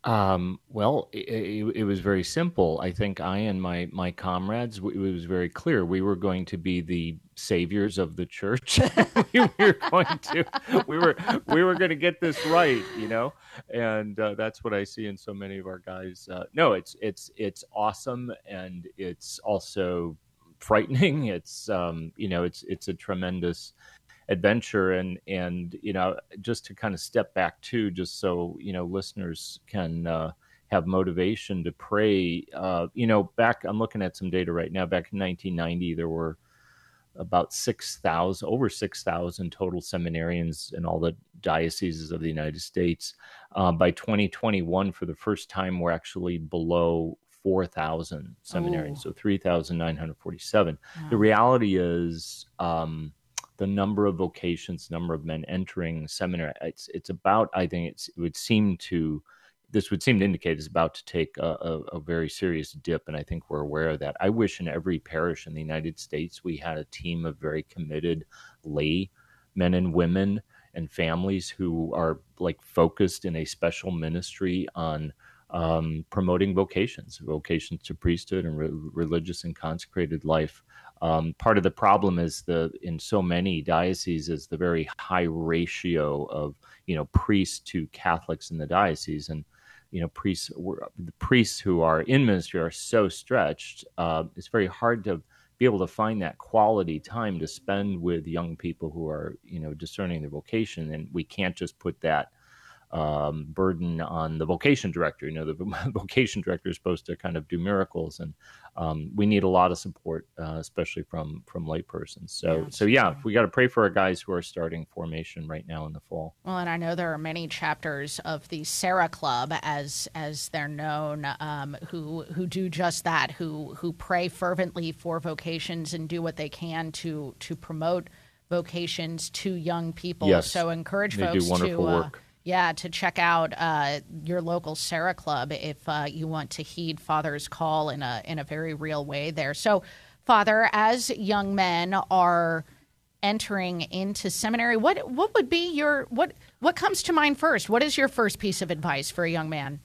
Um, well, it, it, it, was very simple. I think I and my my comrades, it was very clear we were going to be the saviors of the church. [laughs] we were going to, we were we were going to get this right, you know, and uh, that's what I see in so many of our guys. Uh, no, it's it's it's awesome, and it's also frightening. It's um, you know, it's it's a tremendous adventure and and you know just to kind of step back too just so you know listeners can uh, have motivation to pray uh, you know back i'm looking at some data right now back in 1990 there were about 6,000 over 6,000 total seminarians in all the dioceses of the United States uh, by 2021 for the first time we're actually below 4,000 seminarians, oh. so 3,947. Wow. The reality is, um, the number of vocations, number of men entering seminary. It's it's about. I think it's it would seem to this would seem to indicate is about to take a, a, a, very serious dip, and I think we're aware of that. I wish in every parish in the United States we had a team of very committed lay men and women and families who are like focused in a special ministry on um, promoting vocations, vocations to priesthood and re- religious and consecrated life. Um, part of the problem is the in so many dioceses is the very high ratio of you know priests to Catholics in the diocese, and you know priests the priests who are in ministry are so stretched uh, it's very hard to be able to find that quality time to spend with young people who are you know discerning their vocation. And we can't just put that um, burden on the vocation director. You know, the [laughs] vocation director is supposed to kind of do miracles, and um, we need a lot of support, uh, especially from from laypersons. So, yeah, so yeah, we got to pray for our guys who are starting formation right now in the fall. Well, and I know there are many chapters of the Serra Club, as as they're known, um, who who do just that, who who pray fervently for vocations and do what they can to to promote vocations to young people. Yes, so encourage folks to. Uh, work yeah, to check out uh, your local Serra Club if uh, you want to heed Father's call in a in a very real way there. So, Father, as young men are entering into seminary, what what would be your what what comes to mind first? What is your first piece of advice for a young man?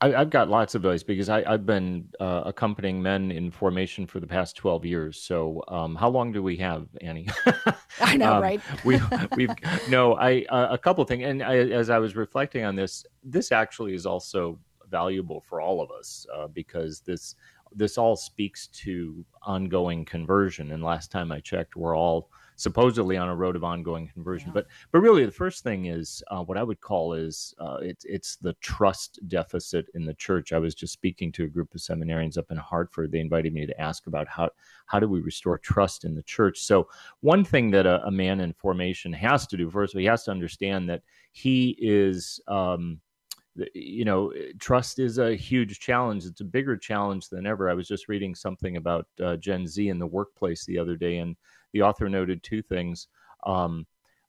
I, have got lots of those because I, have been uh, accompanying men in formation for the past 12 years. So, um, how long do we have, Annie? [laughs] I know, [laughs] um, right? we, [laughs] we've no, I uh, a couple things, and I, as I was reflecting on this, this actually is also valuable for all of us uh, because this this all speaks to ongoing conversion. And last time I checked, we're all supposedly on a road of ongoing conversion. Yeah. But but really, the first thing is uh, what I would call is uh, it's it's the trust deficit in the church. I was just speaking to a group of seminarians up in Hartford. They invited me to ask about how how do we restore trust in the church. So one thing that a, a man in formation has to do first, of all, he has to understand that he is. Um, you know, trust is a huge challenge. It's a bigger challenge than ever. I was just reading something about uh, Gen Z in the workplace the other day, and the author noted two things. Um,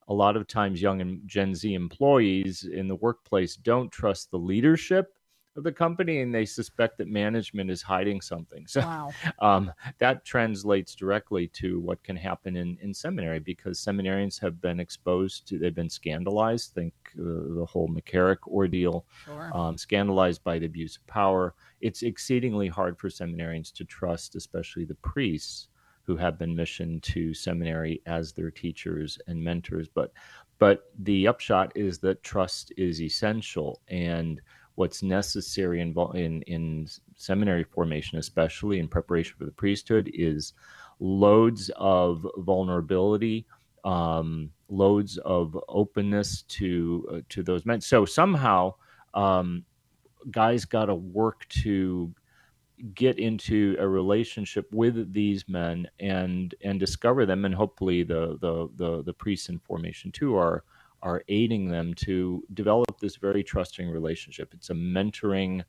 a lot of times, young and Gen Z employees in the workplace don't trust the leadership of the company and they suspect that management is hiding something. So wow. [laughs] um, that translates directly to what can happen in, in seminary because seminarians have been exposed to, they've been scandalized. Think uh, the whole McCarrick ordeal, sure. um, scandalized by the abuse of power. It's exceedingly hard for seminarians to trust, especially the priests who have been missioned to seminary as their teachers and mentors. But but the upshot is that trust is essential and what's necessary in, in, in seminary formation, especially in preparation for the priesthood, is loads of vulnerability, um, loads of openness to uh, to those men. So somehow, um, guys got to work to get into a relationship with these men and and discover them and hopefully the the the, the priests in formation too are are aiding them to develop this very trusting relationship. It's a mentoring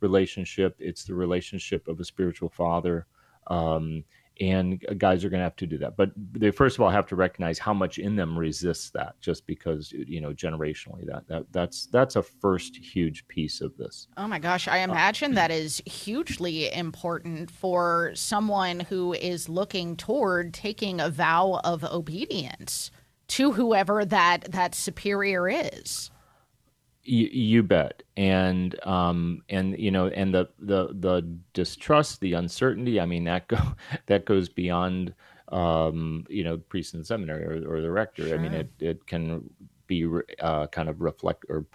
relationship. It's the relationship of a spiritual father um, and guys are going to have to do that. But they first of all have to recognize how much in them resists that just because you know generationally that, that that's that's a first huge piece of this. Oh my gosh i imagine uh, that is hugely important for someone who is looking toward taking a vow of obedience to whoever that that superior is you, you, bet, and um, and you know, and the the the distrust, the uncertainty. I mean, that go [laughs] that goes beyond um, you know, priest in the seminary or, or the rector. Sure. I mean, it it can be uh, kind of reflect or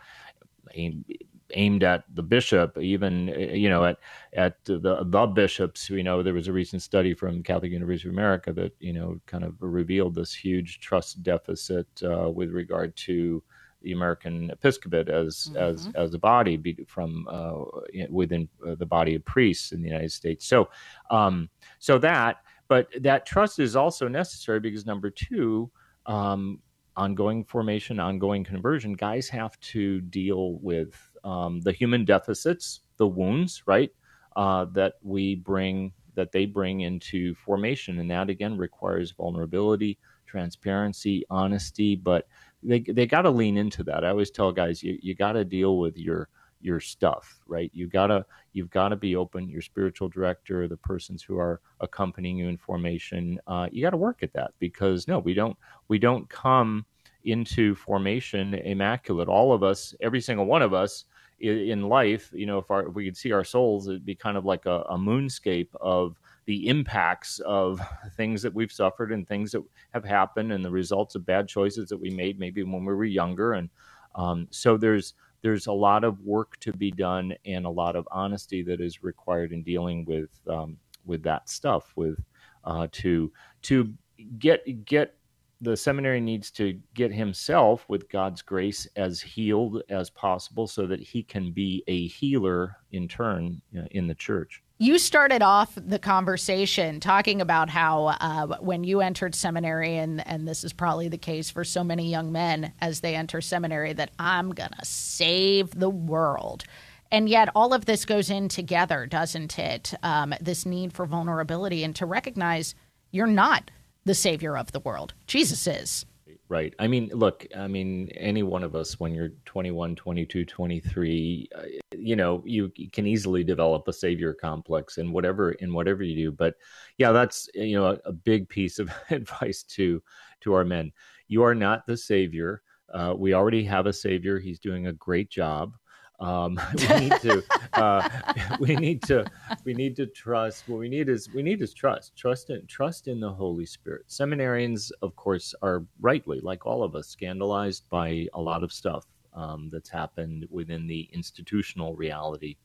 aim, aimed at the bishop, even you know at at the the bishops. You know, there was a recent study from Catholic University of America that you know kind of revealed this huge trust deficit uh, with regard to the American episcopate as mm-hmm. as as a body be, from uh, within uh, the body of priests in the United States. So, um, so that, but that trust is also necessary because number two, um, ongoing formation, ongoing conversion. Guys have to deal with um, the human deficits, the wounds, right, uh, that we bring that they bring into formation, and that again requires vulnerability, transparency, honesty, but they they got to lean into that. I always tell guys you you got to deal with your your stuff, right? You gotta you've got to be open. Your spiritual director, the persons who are accompanying you in formation, uh, you got to work at that because no, we don't we don't come into formation immaculate. All of us, every single one of us in life, you know, if, our, if we could see our souls, it'd be kind of like a, a moonscape of the impacts of things that we've suffered and things that have happened and the results of bad choices that we made maybe when we were younger and um, so there's there's a lot of work to be done and a lot of honesty that is required in dealing with um, with that stuff. With uh, to to get get the seminary needs to get himself with God's grace as healed as possible so that he can be a healer in turn you know, in the church. You started off the conversation talking about how uh, when you entered seminary, and, and this is probably the case for so many young men as they enter seminary, that I'm going to save the world. And yet, all of this goes in together, doesn't it? Um, this need for vulnerability and to recognize you're not the savior of the world. Jesus is. Right. I mean, look, I mean, any one of us, when you're 21, 22, 23, uh, you know, you, can easily develop a savior complex in whatever, in whatever you do. But yeah, that's, you know, a, a big piece of [laughs] advice to, to our men. You are not the savior. Uh, we already have a savior. He's doing a great job. Um, [laughs] we need to [laughs] uh, [laughs] we need to we need to trust. What we need is we need is trust. Trust in trust in the Holy Spirit. Seminarians, of course, are rightly like all of us scandalized by a lot of stuff um, that's happened within the institutional reality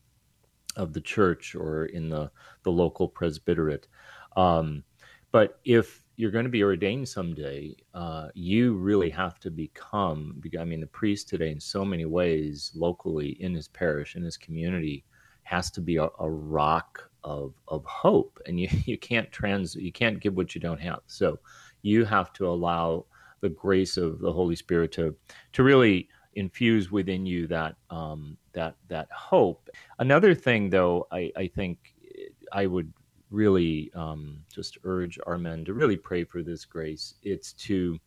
of the church or in the the local presbyterate. Um, but if you're going to be ordained someday, uh, you really have to become. I mean, the priest today, in so many ways, locally in his parish, in his community, has to be a, a rock of of hope, and you [laughs] you can't trans you can't give what you don't have. So you have to allow the grace of the Holy Spirit to to really infuse within you that um, that that hope. Another thing, though, I, I think I would really um, just urge our men to really pray for this grace. It's to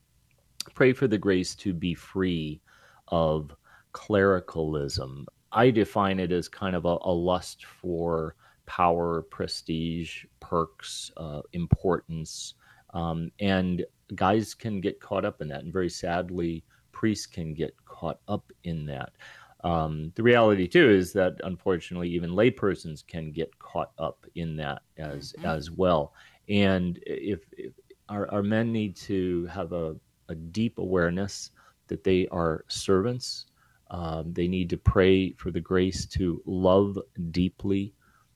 pray for the grace to be free of clericalism. I define it as kind of a, a lust for power, prestige, perks, uh, importance. Um, and guys can get caught up in that. And very sadly, priests can get caught up in that. Um, the reality too is that unfortunately, even laypersons can get caught up in that as mm-hmm. as well. And if, if our, our, men need to have a, a, deep awareness that they are servants, um, they need to pray for the grace to love deeply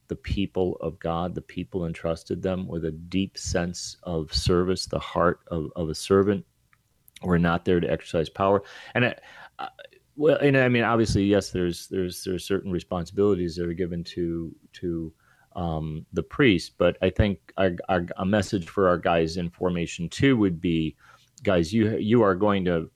the people of God, the people entrusted them with a deep sense of service, the heart of, of a servant. We're not there to exercise power. And I, well, and I mean, obviously, yes, there's there's there's certain responsibilities that are given to to um, the priest, but I think our, our, a message for our guys in formation two would be, guys, you you are going to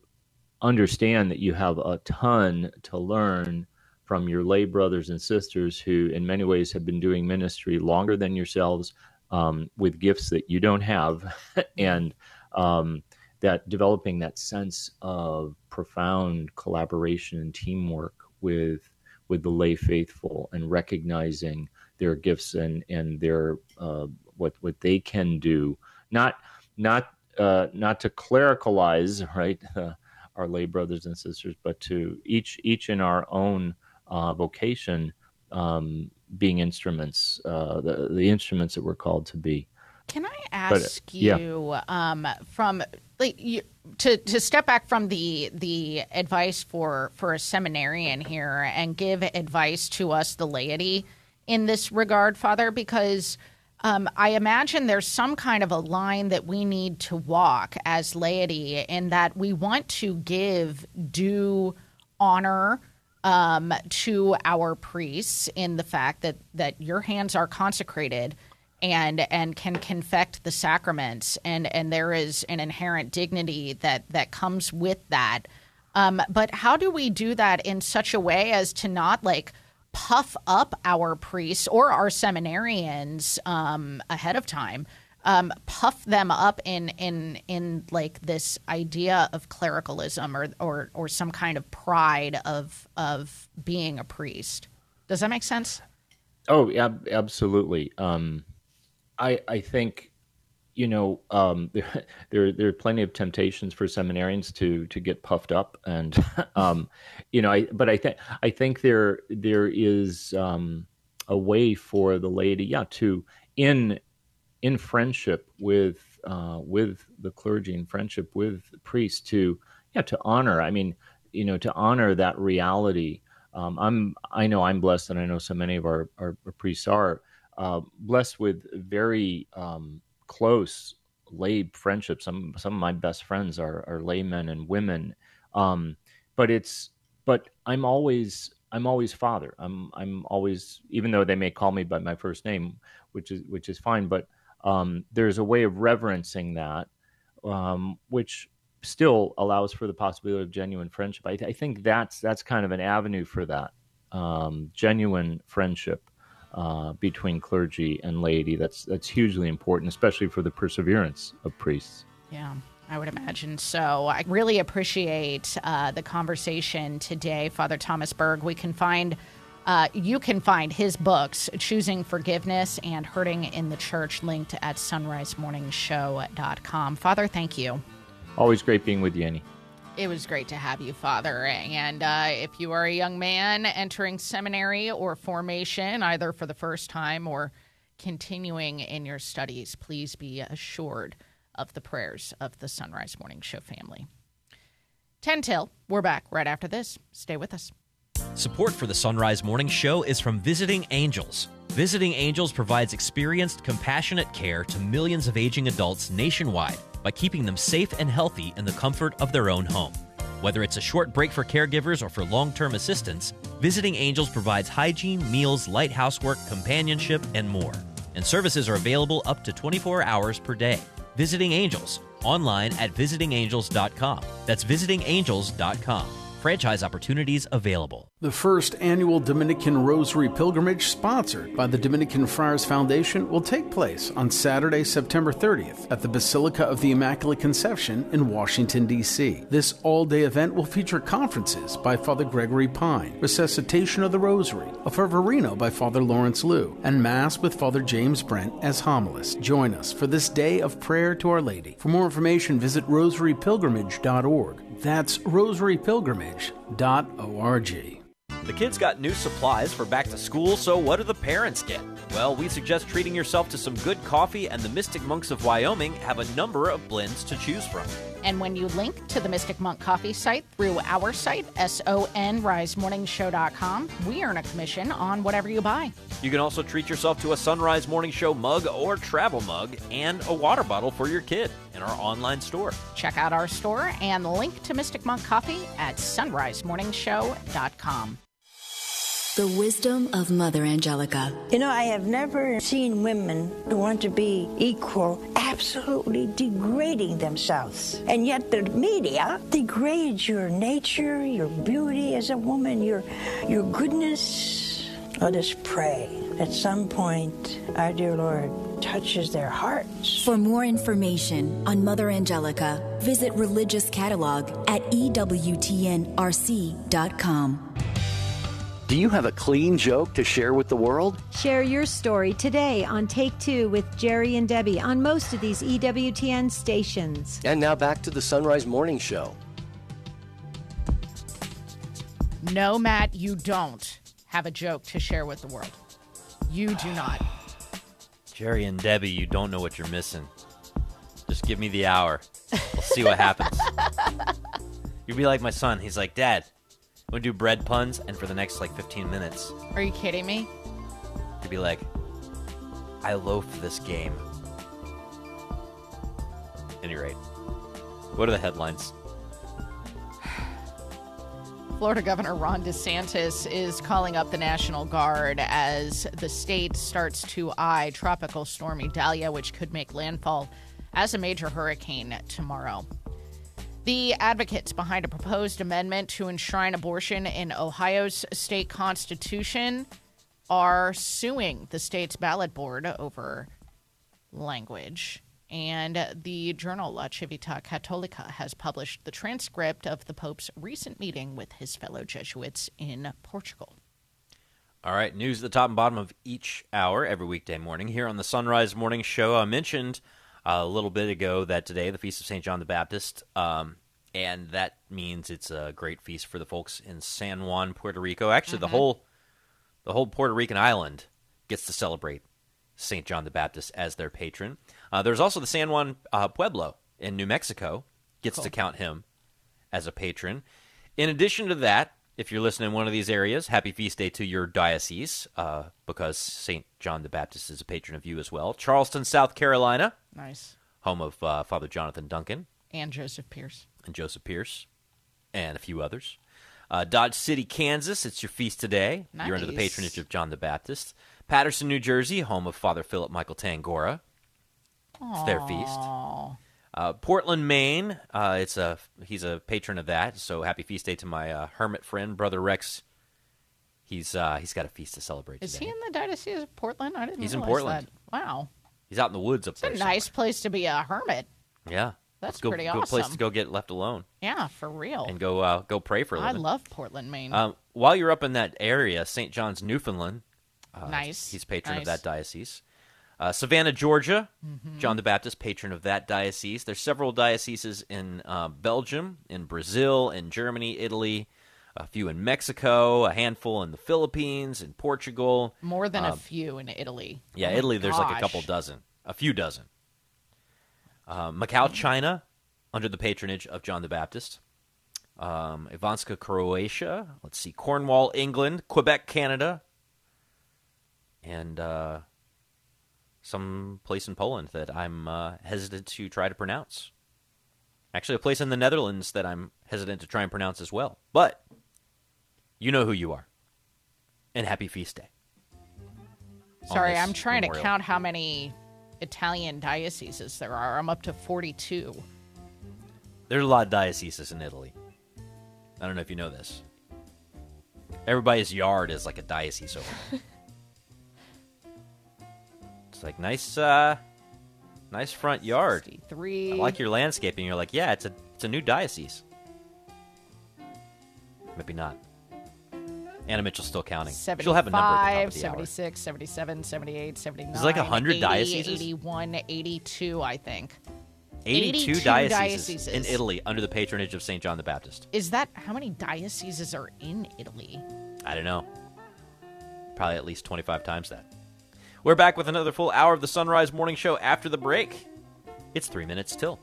understand that you have a ton to learn from your lay brothers and sisters who, in many ways, have been doing ministry longer than yourselves, um, with gifts that you don't have, [laughs] and um, that developing that sense of profound collaboration and teamwork with with the lay faithful and recognizing their gifts and and their uh, what what they can do. Not not uh, not to clericalize [laughs] right uh, [laughs] our lay brothers and sisters but to each each in our own uh, vocation um, being instruments uh, the the instruments that we're called to be can I ask but, yeah. you um, from like you, to to step back from the the advice for for a seminarian here and give advice to us the laity in this regard, Father, because um, I imagine there's some kind of a line that we need to walk as laity in that we want to give due honor um, to our priests in the fact that that your hands are consecrated and and can confect the sacraments. And and there is an inherent dignity that that comes with that. Um, but how do we do that in such a way as to not like puff up our priests or our seminarians um, ahead of time? Um, puff them up in in in like this idea of clericalism or or or some kind of pride of of being a priest? Does that make sense? Oh yeah absolutely. Um I I think you know um, [laughs] there, there are plenty of temptations for seminarians to to get puffed up and [laughs] um, you know I but I think I think there there is um, a way for the laity yeah to in in friendship with uh, with the clergy in friendship with priests to yeah to honor I mean you know, to honor that reality. Um, I'm I know I'm blessed, and I know so many of our our, our priests are uh, blessed with very um, close lay friendships. Some some of my best friends are are laymen and women, um, but it's but I'm always I'm always father. I'm I'm always even though they may call me by my first name, which is which is fine. But um, there's a way of reverencing that, um, which still allows for the possibility of genuine friendship. I, I think that's that's kind of an avenue for that um, genuine friendship uh, between clergy and laity. That's that's hugely important, especially for the perseverance of priests. Yeah. I would imagine so. I really appreciate uh, the conversation today, Father Thomas Berg. We can find, uh, you can find his books, Choosing Forgiveness and Hurting in the Church, linked at sunrisemorningshow.com. Father, thank you. Always great being with you, Annie. It was great to have you, Father. And uh, if you are a young man entering seminary or formation, either for the first time or continuing in your studies, please be assured of the prayers of the Sunrise Morning Show family. 10 till, we're back right after this. Stay with us. Support for the Sunrise Morning Show is from Visiting Angels. Visiting Angels provides experienced, compassionate care to millions of aging adults nationwide by keeping them safe and healthy in the comfort of their own home. Whether it's a short break for caregivers or for long term assistance, Visiting Angels provides hygiene, meals, light housework, companionship, and more. And services are available up to 24 hours per day. Visiting Angels, online at visitingangels.com. That's visitingangels.com. Franchise opportunities available. The first annual Dominican Rosary Pilgrimage, sponsored by the Dominican Friars Foundation, will take place on Saturday, September 30th at the Basilica of the Immaculate Conception in Washington, D.C. This all day event will feature conferences by Father Gregory Pine, Resuscitation of the Rosary, a Fervorino by Father Lawrence Lew, and Mass with Father James Brent as homilist. Join us for this day of prayer to Our Lady. For more information, visit rosarypilgrimage.org. That's rosarypilgrimage.org. The kids got new supplies for back to school, so what do the parents get? Well, we suggest treating yourself to some good coffee, and the Mystic Monks of Wyoming have a number of blends to choose from. And when you link to the Mystic Monk Coffee site through our site, sunrisemorningshow.com, we earn a commission on whatever you buy. You can also treat yourself to a Sunrise Morning Show mug or travel mug and a water bottle for your kid in our online store. Check out our store and link to Mystic Monk Coffee at sunrisemorningshow.com. The wisdom of Mother Angelica. You know, I have never seen women who want to be equal absolutely degrading themselves. And yet the media degrades your nature, your beauty as a woman, your your goodness. Let us pray. At some point, our dear Lord touches their hearts. For more information on Mother Angelica, visit Religious Catalog at EWTNRC.com. Do you have a clean joke to share with the world? Share your story today on Take Two with Jerry and Debbie on most of these EWTN stations. And now back to the Sunrise Morning Show. No, Matt, you don't have a joke to share with the world. You do not. Jerry and Debbie, you don't know what you're missing. Just give me the hour. We'll see what happens. [laughs] You'll be like my son. He's like, Dad, I'm gonna do bread puns, and for the next like 15 minutes, Are you kidding me? you'll be like, I loaf this game. And you're. What are the headlines? [sighs] Florida Governor Ron DeSantis is calling up the National Guard as the state starts to eye Tropical Storm Idalia, which could make landfall as a major hurricane tomorrow. The advocates behind a proposed amendment to enshrine abortion in Ohio's state constitution are suing the state's ballot board over language. And the journal La Civiltà Cattolica has published the transcript of the Pope's recent meeting with his fellow Jesuits in Portugal. All right, news at the top and bottom of each hour every weekday morning here on the Sunrise Morning Show. I mentioned a little bit ago that today, the Feast of St. John the Baptist, um, and that means it's a great feast for the folks in San Juan, Puerto Rico. Actually, the whole the whole Puerto Rican island gets to celebrate St. John the Baptist as their patron. Uh, there's also the San Juan uh, Pueblo in New Mexico gets to count him as a patron. In addition to that, if you're listening in one of these areas, happy feast day to your diocese, uh, because St. John the Baptist is a patron of you as well. Charleston, South Carolina, Nice. home of uh, Father Jonathan Duncan And Joseph Pearce. and Joseph Pearce, and a few others. Uh, Dodge City, Kansas, it's your feast today. You're under the patronage of John the Baptist. Paterson, New Jersey, home of Father Philip Michael Tangorra. It's their feast. Uh, Portland, Maine. Uh, it's a he's a patron of that. So happy feast day to my uh, hermit friend, brother Rex. He's uh, he's got a feast to celebrate Is today. he in the Diocese of Portland? I didn't He's in Portland. that. Wow. He's out in the woods up It's there. a nice place to be a hermit. Yeah, That's go, pretty good place to go get left alone Yeah, for real. and go uh, go pray for a I living. I love Portland, Maine. Um, while you're up in that area, St. John's, Newfoundland. Uh, Nice, He's patron of that diocese. Uh, Savannah, Georgia. Mhm. John the Baptist, patron of that diocese. There's several dioceses in uh, Belgium, in Brazil, in Germany, Italy, a few in Mexico, a handful in the Philippines, in Portugal. More than a Um, few in Italy. Yeah, Oh Italy, there's like a couple dozen, a few dozen. Uh, Macau, China, under the patronage of John the Baptist. Um, Ivanska, Croatia. Let's see, Cornwall, England. Quebec, Canada. And uh, some place in Poland that I'm uh, hesitant to try to pronounce. Actually, a place in the Netherlands that I'm hesitant to try and pronounce as well. But you know who you are. And happy feast day. Sorry, I'm trying memorial. to count how many Italian dioceses there are. I'm up to 42. There's a lot of dioceses in Italy. I don't know if you know this. Everybody's yard is like a diocese over there. [laughs] it's like nice, uh, nice front yard. I like your landscaping. You're like, yeah, it's a it's a new diocese. Maybe not. Anna Mitchell's still counting. She'll have a number at the top of the 76, 77, 78, 79. There's like 100 80, dioceses? 81, 82, I think. 82, 82 dioceses, in. Italy under the patronage of St. John the Baptist. Is that how many dioceses are in Italy? I don't know. Probably at least 25 times that. We're back with another full hour of the Sunrise Morning Show after the break. It's three minutes till.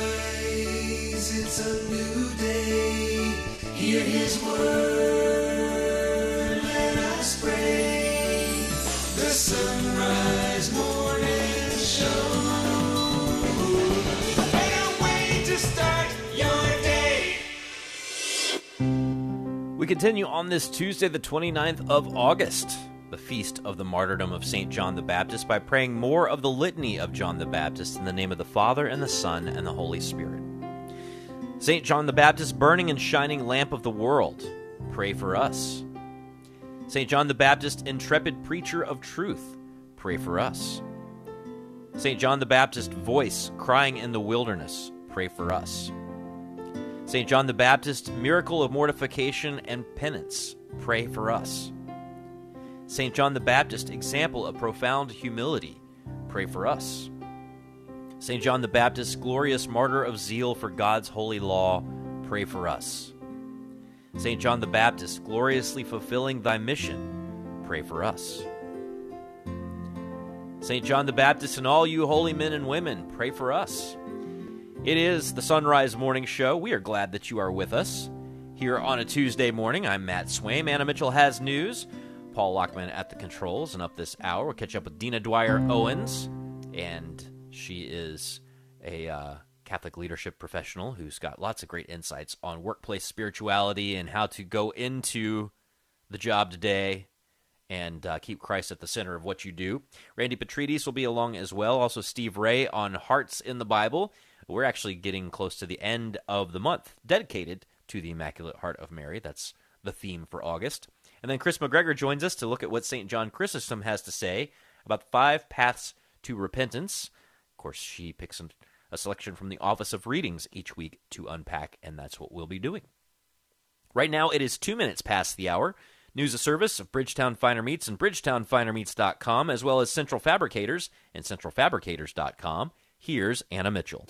Arise, it's a new day. Hear his word, continue on this Tuesday, the 29th of August, the feast of the martyrdom of St. John the Baptist, by praying more of the litany of John the Baptist in the name of the Father, and the Son, and the Holy Spirit. St. John the Baptist, burning and shining lamp of the world, pray for us. St. John the Baptist, intrepid preacher of truth, pray for us. St. John the Baptist, voice crying in the wilderness, pray for us. St. John the Baptist, miracle of mortification and penance, pray for us. St. John the Baptist, example of profound humility, pray for us. St. John the Baptist, glorious martyr of zeal for God's holy law, pray for us. St. John the Baptist, gloriously fulfilling thy mission, pray for us. St. John the Baptist and all you holy men and women, pray for us. It is the Sunrise Morning Show. We are glad that you are with us. Here on a Tuesday morning, I'm Matt Swaim. Anna Mitchell has news. Paul Lockman at the controls. And up this hour, we'll catch up with Dina Dwyer Owens. And she is a uh, Catholic leadership professional who's got lots of great insights on workplace spirituality and how to go into the job today and uh, keep Christ at the center of what you do. Randy Petridis will be along as well. Also, Steve Ray on Hearts in the Bible. We're actually getting close to the end of the month dedicated to the Immaculate Heart of Mary. That's the theme for August. And then Kris McGregor joins us to look at what St. John Chrysostom has to say about five paths to repentance. Of course, she picks a selection from the Office of Readings each week to unpack, and that's what we'll be doing. Right now, it is two minutes past the hour. News of service of Bridgetown Finer Meats and BridgetownFinerMeats.com, as well as Central Fabricators and CentralFabricators.com. Here's Anna Mitchell.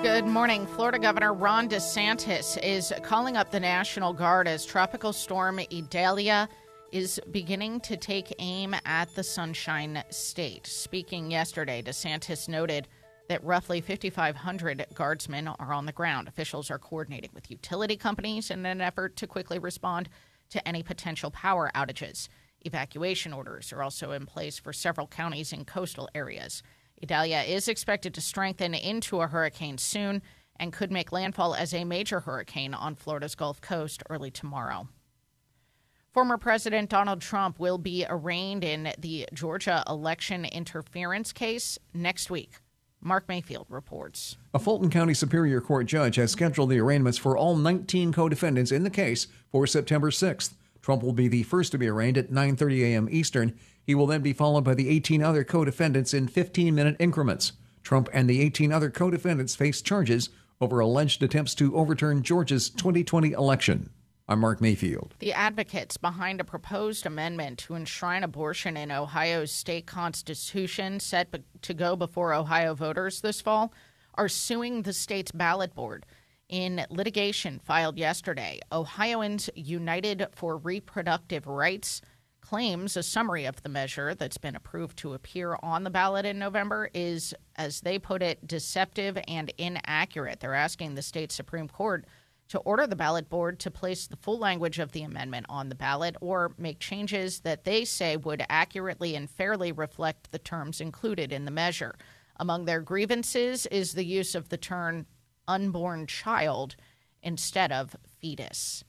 Good morning. Florida Governor Ron DeSantis is calling up the National Guard as Tropical Storm Idalia is beginning to take aim at the Sunshine State. Speaking yesterday, DeSantis noted that roughly 5,500 guardsmen are on the ground. Officials are coordinating with utility companies in an effort to quickly respond to any potential power outages. Evacuation orders are also in place for several counties in coastal areas. Idalia is expected to strengthen into a hurricane soon and could make landfall as a major hurricane on Florida's Gulf Coast early tomorrow. Former President Donald Trump will be arraigned in the Georgia election interference case next week. Mark Mayfield reports. A Fulton County Superior Court judge has scheduled the arraignments for all 19 co-defendants in the case for September 6th. Trump will be the first to be arraigned at 9:30 a.m. Eastern. He will then be followed by the 18 other co-defendants in 15-minute increments. Trump and the 18 other co-defendants face charges over alleged attempts to overturn Georgia's 2020 election. I'm Mark Mayfield. The advocates behind a proposed amendment to enshrine abortion in Ohio's state constitution, set to go before Ohio voters this fall, are suing the state's ballot board. In litigation filed yesterday, Ohioans United for Reproductive Rights claims a summary of the measure that's been approved to appear on the ballot in November is, as they put it, deceptive and inaccurate. They're asking the state Supreme Court to order the ballot board to place the full language of the amendment on the ballot or make changes that they say would accurately and fairly reflect the terms included in the measure. Among their grievances is the use of the term unborn child instead of fetus.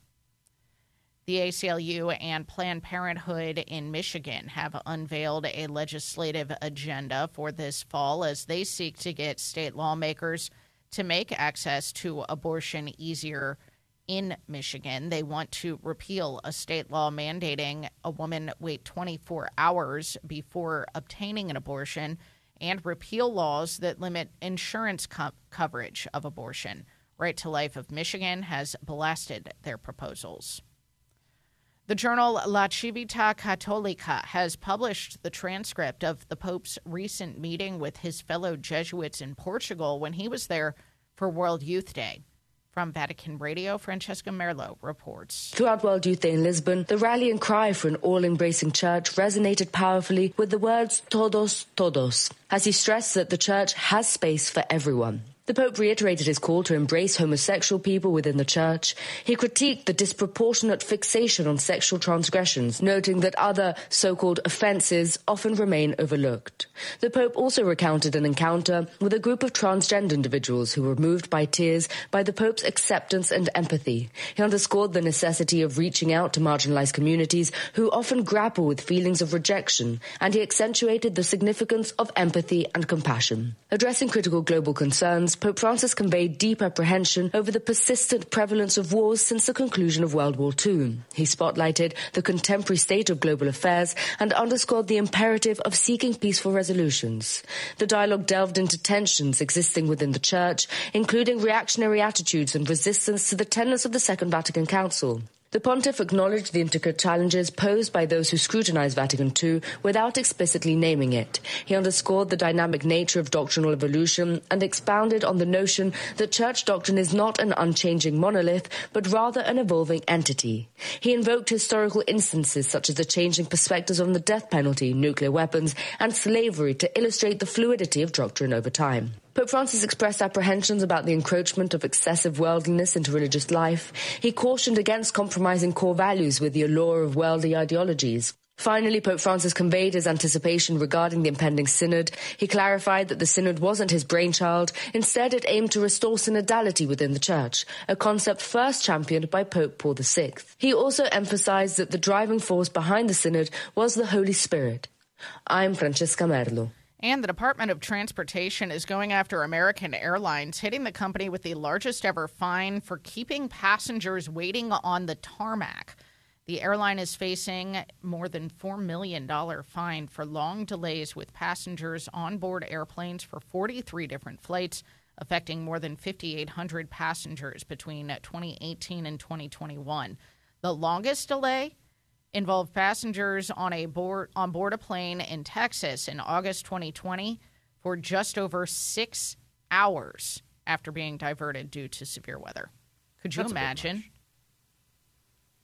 The ACLU and Planned Parenthood in Michigan have unveiled a legislative agenda for this fall as they seek to get state lawmakers to make access to abortion easier in Michigan. They want to repeal a state law mandating a woman wait 24 hours before obtaining an abortion and repeal laws that limit insurance co- coverage of abortion. Right to Life of Michigan has blasted their proposals. The journal La Civiltà Cattolica has published the transcript of the Pope's recent meeting with his fellow Jesuits in Portugal when he was there for World Youth Day. From Vatican Radio, Francesca Merlo reports. Throughout World Youth Day in Lisbon, the rallying cry for an all embracing church resonated powerfully with the words todos, todos, as he stressed that the church has space for everyone. The Pope reiterated his call to embrace homosexual people within the Church. He critiqued the disproportionate fixation on sexual transgressions, noting that other so called offences often remain overlooked. The Pope also recounted an encounter with a group of transgender individuals who were moved by tears by the Pope's acceptance and empathy. He underscored the necessity of reaching out to marginalized communities who often grapple with feelings of rejection, and he accentuated the significance of empathy and compassion. Addressing critical global concerns, Pope Francis conveyed deep apprehension over the persistent prevalence of wars since the conclusion of World War II. He spotlighted the contemporary state of global affairs and underscored the imperative of seeking peaceful resolutions. The dialogue delved into tensions existing within the Church, including reactionary attitudes and resistance to the tenets of the Second Vatican Council. The pontiff acknowledged the intricate challenges posed by those who scrutinize Vatican II without explicitly naming it. He underscored the dynamic nature of doctrinal evolution and expounded on the notion that church doctrine is not an unchanging monolith, but rather an evolving entity. He invoked historical instances such as the changing perspectives on the death penalty, nuclear weapons, and slavery to illustrate the fluidity of doctrine over time. Pope Francis expressed apprehensions about the encroachment of excessive worldliness into religious life. He cautioned against compromising core values with the allure of worldly ideologies. Finally, Pope Francis conveyed his anticipation regarding the impending synod. He clarified that the synod wasn't his brainchild. Instead, it aimed to restore synodality within the church, a concept first championed by Pope Paul VI. He also emphasized that the driving force behind the synod was the Holy Spirit. I'm Francesca Merlo. And the Department of Transportation is going after American Airlines, hitting the company with the largest ever fine for keeping passengers waiting on the tarmac. The airline is facing more than $4 million fine for long delays with passengers on board airplanes for 43 different flights, affecting more than 5,800 passengers between 2018 and 2021. The longest delay involved passengers on a board on board a plane in Texas in August 2020 for just over six hours after being diverted due to severe weather. Could you That's imagine?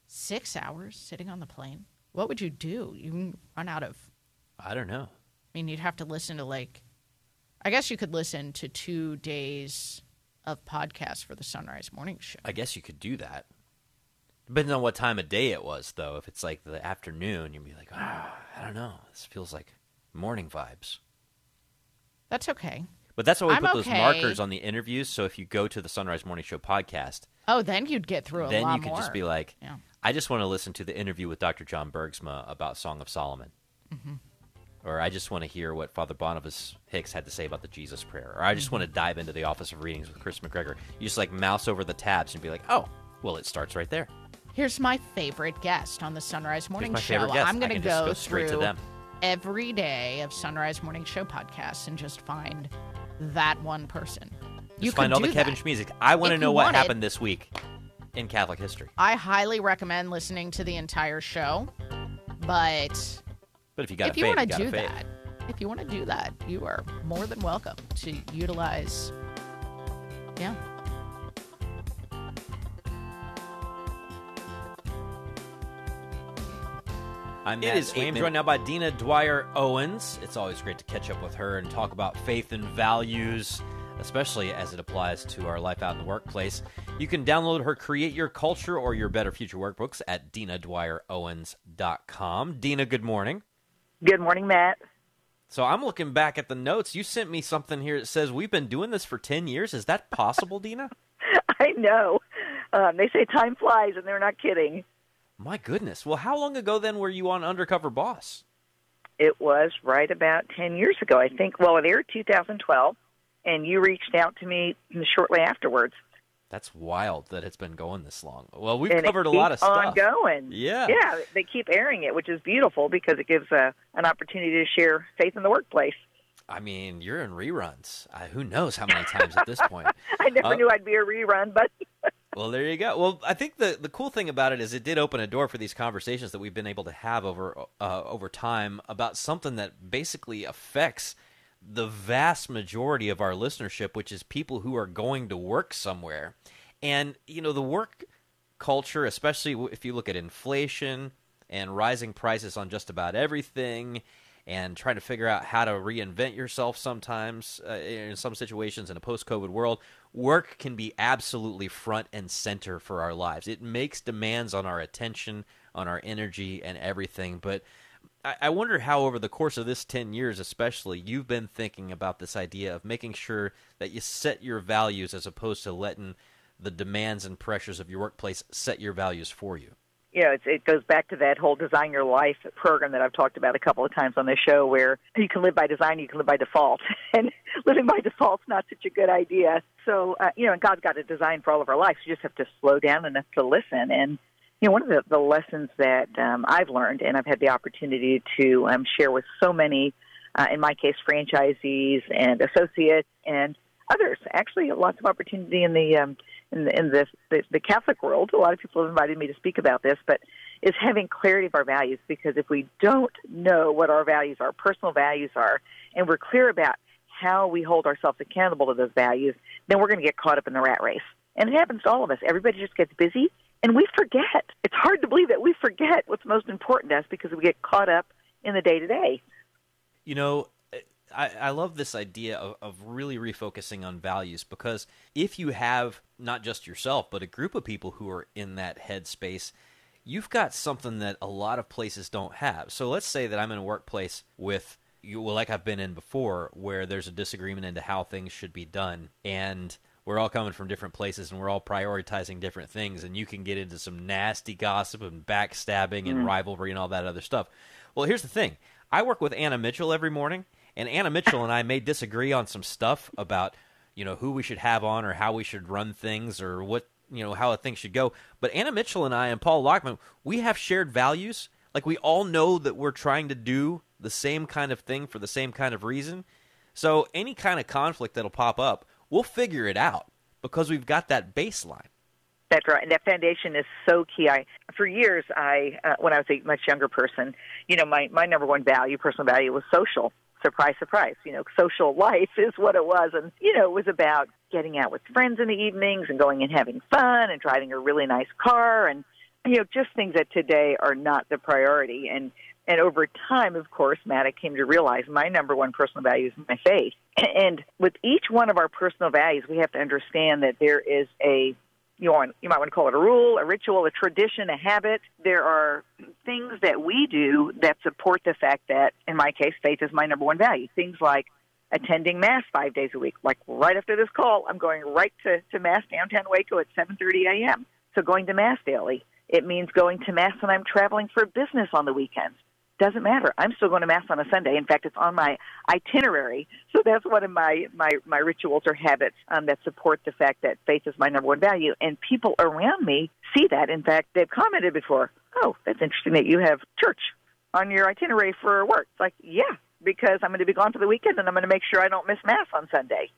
Six hours sitting on the plane. What would you do? You run out of. I don't know. I mean, you'd have to listen to like. I guess you could listen to two days of podcasts for the Sunrise Morning Show. I guess you could do that. Depending on what time of day it was, though. If it's like the afternoon, you'd be like, ah, I don't know. This feels like morning vibes. That's okay. But that's why we I'm put those okay. markers on the interviews. So if you go to the Sunrise Morning Show podcast, Oh, then you'd get through a then lot you could more. just be like, Yeah. I just want to listen to the interview with Dr. John Bergsma about Song of Solomon. Mhm. Or I just want to hear what Father Boniface Hicks had to say about the Jesus Prayer. Or I just Mm-hmm. want to dive into the Office of Readings with Kris McGregor. You just like mouse over the tabs and be like, oh, well, it starts right there. Here's my favorite guest on the Sunrise Morning my Show. I'm going to go go straight to through them. every day of Sunrise Morning Show podcasts and just find that one person. Just you find all the Kevin. Schmusic. I want to know what wanted. happened this week in Catholic history. I highly recommend listening to the entire show, but But if you got if a you want to do that, if you want to do that, you are more than welcome to utilize. Yeah. I'm It Matt is Swaim, eight joined now by Dina Dwyer Owens. It's always great to catch up with her and talk about faith and values, especially as it applies to our life out in the workplace. You can download her Create Your Culture or Your Better Future workbooks at dinadwyerowens.com. Dina, good morning. Good morning, Matt. So I'm looking back at the notes. You sent me something here that says we've been doing this for 10 years. Is that possible, Dina? [laughs] I know. Um, they say time flies, and they're not kidding. My goodness. Well, how long ago then were you on Undercover Boss? It was right about 10 years ago, I think. Well, it aired 2012, and you reached out to me shortly afterwards. That's wild that it's been going this long. Well, we've and covered a lot of stuff. Ongoing. Yeah. Yeah, they keep airing it, which is beautiful because it gives uh, an opportunity to share faith in the workplace. I mean, you're in reruns. Uh, who knows how many times at this point? [laughs] I never Uh, knew I'd be a rerun, but [laughs] Well, there you go. Well, I think the the cool thing about it is it did open a door for these conversations that we've been able to have over uh, over time about something that basically affects the vast majority of our listenership, which is people who are going to work somewhere. And you know, the work culture, especially if you look at inflation and rising prices on just about everything, and trying to figure out how to reinvent yourself sometimes uh, in some situations in a post COVID world, work can be absolutely front and center for our lives. It makes demands on our attention, on our energy, and everything. But I I wonder how, over the course of this 10 years, especially, you've been thinking about this idea of making sure that you set your values as opposed to letting the demands and pressures of your workplace set your values for you. You know, it goes back to that whole design your life program that I've talked about a couple of times on this show, where you can live by design, you can live by default, [laughs] and living by default's not such a good idea. So, uh, you know, God's got a design for all of our lives. You just have to slow down enough to listen. And you know, one of the, the lessons that um, I've learned, and I've had the opportunity to um, share with so many, uh, in my case, franchisees and associates and others. Actually, lots of opportunity in the um, in the in the, the the Catholic world. A lot of people have invited me to speak about this, but is having clarity of our values. Because if we don't know what our values are, personal values are, and we're clear about how we hold ourselves accountable to those values, then we're going to get caught up in the rat race. And it happens to all of us. Everybody just gets busy, and we forget. It's hard to believe that we forget what's most important to us because we get caught up in the day to day. You know, I, I love this idea of, of really refocusing on values because if you have not just yourself, but a group of people who are in that headspace, you've got something that a lot of places don't have. So let's say that I'm in a workplace with you, well, like I've been in before, where there's a disagreement into how things should be done, and we're all coming from different places and we're all prioritizing different things, and you can get into some nasty gossip and backstabbing and Mm. rivalry and all that other stuff. Well, here's the thing I work with Anna Mitchell every morning, and Anna Mitchell and I may disagree on some stuff about, you know, who we should have on or how we should run things or what, you know, how a thing should go. But Anna Mitchell and I and Paul Lockman, we have shared values. Like we all know that we're trying to do the same kind of thing for the same kind of reason. So any kind of conflict that'll pop up, we'll figure it out because we've got that baseline. That's right. And that foundation is so key. I, for years, I, uh, when I was a much younger person, you know, my, my number one value, personal value was social. Surprise, surprise. You know, social life [laughs] is what it was. And, you know, it was about getting out with friends in the evenings and going and having fun and driving a really nice car and you know, just things that today are not the priority. And and over time, of course, Matt, I came to realize my number one personal value is my faith. [laughs] And with each one of our personal values, we have to understand that there is a you want you might want to call it a rule, a ritual, a tradition, a habit. There are things that we do that support the fact that, in my case, faith is my number one value. Things like attending mass five days a week. Like right after this call, I'm going right to, to mass downtown Waco at 7:30 a.m. So going to mass daily. It means going to mass when I'm traveling for business on the weekends. Doesn't matter. I'm still going to mass on a Sunday. In fact, it's on my itinerary. [laughs] So that's one of my my my rituals or habits um, that support the fact that faith is my number one value. And people around me see that. In fact, they've commented before. Oh, that's interesting that you have church on your itinerary for work. It's like, yeah, because I'm going to be gone for the weekend and I'm going to make sure I don't miss mass on Sunday.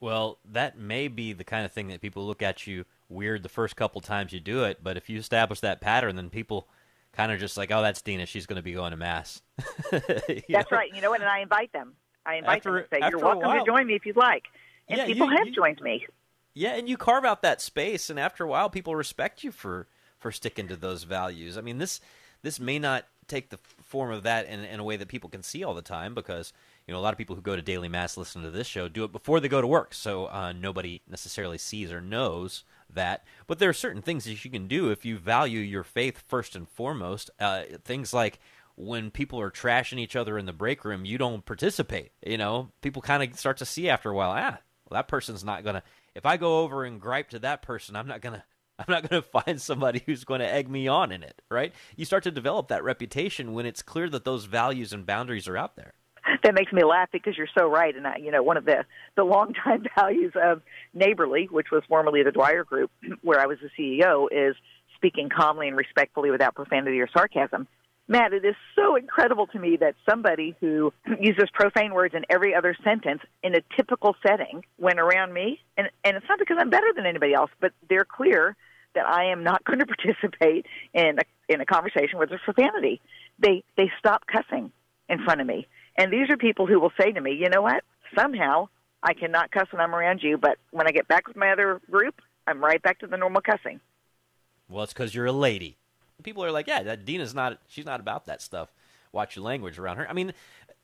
Well, that may be the kind of thing that people look at you weird the first couple times you do it, but if you establish that pattern, then people kind of just like, oh, that's Dina. She's going to be going to mass. [laughs] that's know? right. You know what? And I invite them. I invite after, them to say, you're welcome to join me if you'd like. And yeah, people you, have you, joined me. Yeah, and you carve out that space, and after a while, people respect you for for sticking to those values. I mean, this this may not take the form of that in, in a way that people can see all the time because you know a lot of people who go to daily mass listen to this show do it before they go to work so uh, nobody necessarily sees or knows that but there are certain things that you can do if you value your faith first and foremost uh, things like when people are trashing each other in the break room you don't participate you know people kind of start to see after a while ah well that person's not gonna if i go over and gripe to that person i'm not gonna [laughs] I'm not going [laughs] to find somebody who's going to egg me on in it, right? You start to develop that reputation when it's clear that those values and boundaries are out there. [laughs] That makes me laugh because you're so right. And I, you know, one of the the longtime [laughs] values of Neighborly, which was formerly the Dwyer Group, [clears throat] where I was the CEO, is speaking calmly and respectfully without profanity or sarcasm. Matt, it is so incredible to me that somebody who [clears throat] uses profane words in every other sentence in a typical setting when around me, and, and it's not because I'm better than anybody else, but they're clear that I am not [laughs] going to participate in a, in a conversation where there's profanity. They they stop cussing in front of me, and these are people who will say to me, "You know what? Somehow I cannot cuss when I'm around you, but when I get back with my other group, I'm right back to the normal cussing." Well, it's because you're a lady. People are like, "Yeah, that Dina's not. She's not about that stuff." Watch your language around her. I mean,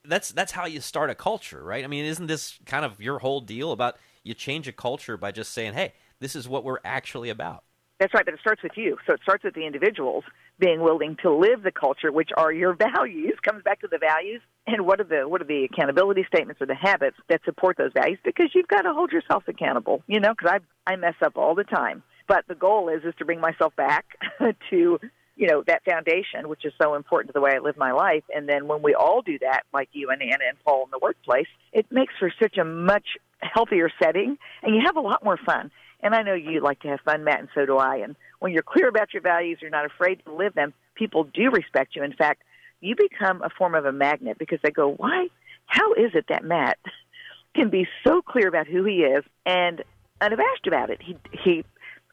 that's that's how you start a culture, right? I mean, isn't this kind of your whole deal about you change a culture by just saying, "Hey, this is what we're actually about." That's right, but it starts with you. So it starts with the individuals being willing to live the culture, which are your [laughs] values. Comes back to the values, and what are the what are the accountability statements or the habits that support those values? Because you've got to hold yourself accountable. You know, because I I mess up all the time, but the goal is is to bring myself back [laughs] to you know that foundation, which is so important to the way I live my life. And then when we all do that, like you and Anna and Paul in the workplace, it makes for such a much healthier setting, and you have a lot more fun. And I know you like to have fun, Matt, and so do I. And when you're clear about your values, you're not afraid to live them, people do respect you. In fact, you become a form of a magnet because they go, why? How is it that Matt can be so clear about who he is and unabashed about it? He, he,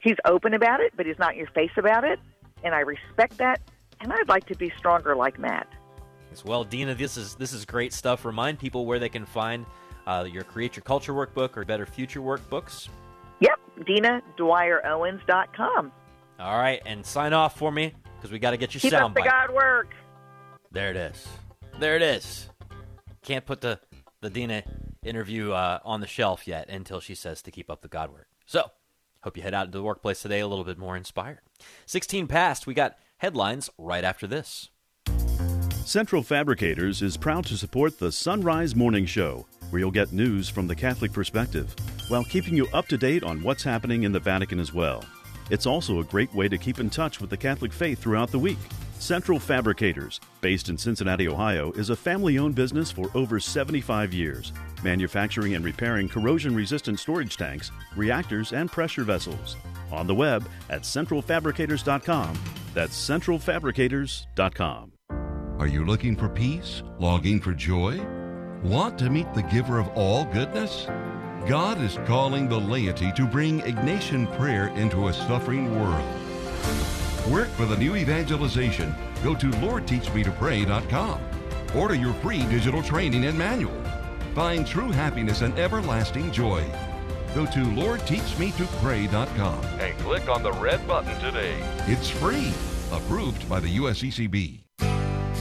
he's open about it, but he's not in your face about it. And I respect that. And I'd like to be stronger like Matt. Well, Dina, this is this is great stuff. Remind people where they can find uh, your Create Your Culture workbook or Better Future workbooks. Yep, DinaDwyerOwens.com. All right, and sign off for me because we got to get your Keep sound up the bite. God work. There it is. There it is. Can't put the the Dina interview uh, on the shelf yet until she says to keep up the God work. So, hope you head out into the workplace today a little bit more inspired. 16 past, we got headlines right after this. Central Fabricators is proud to support the Sunrise Morning Show, where you'll get news from the Catholic perspective, while keeping you up to date on what's happening in the Vatican as well. It's also a great way to keep in touch with the Catholic faith throughout the week. Central Fabricators, based in Cincinnati, Ohio, is a family owned business for over 75 years, manufacturing and repairing corrosion resistant storage tanks, reactors, and pressure vessels. On the web at centralfabricators.com. That's centralfabricators.com. Are you looking for peace? Longing for joy? Want to meet the giver of all goodness? God is calling the laity to bring Ignatian prayer into a suffering world. Work for the new evangelization. Go to LordTeachMeToPray.com. Order your free digital training and manual. Find true happiness and everlasting joy. Go to LordTeachMeToPray.com. And click on the red button today. It's free, approved by the USCCB.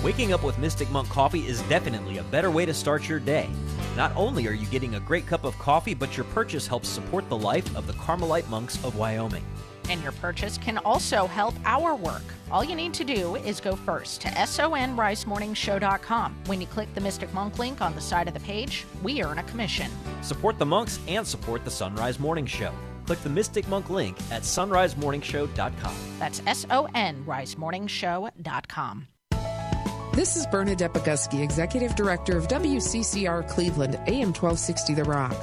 Waking up with Mystic Monk coffee is definitely a better way to start your day. Not only are you getting a great cup of coffee, but your purchase helps support the life of the Carmelite monks of Wyoming. And your purchase can also help our work. All you need to do is go first to sonrisemorningshow.com. When you click the Mystic Monk link on the side of the page, we earn a commission. Support the monks and support the Sunrise Morning Show. Click the Mystic Monk link at sunrisemorningshow.com. That's S O N risemorningshow.com. This is Bernadette Boguski, Executive Director of WCCR Cleveland, AM 1260 The Rock.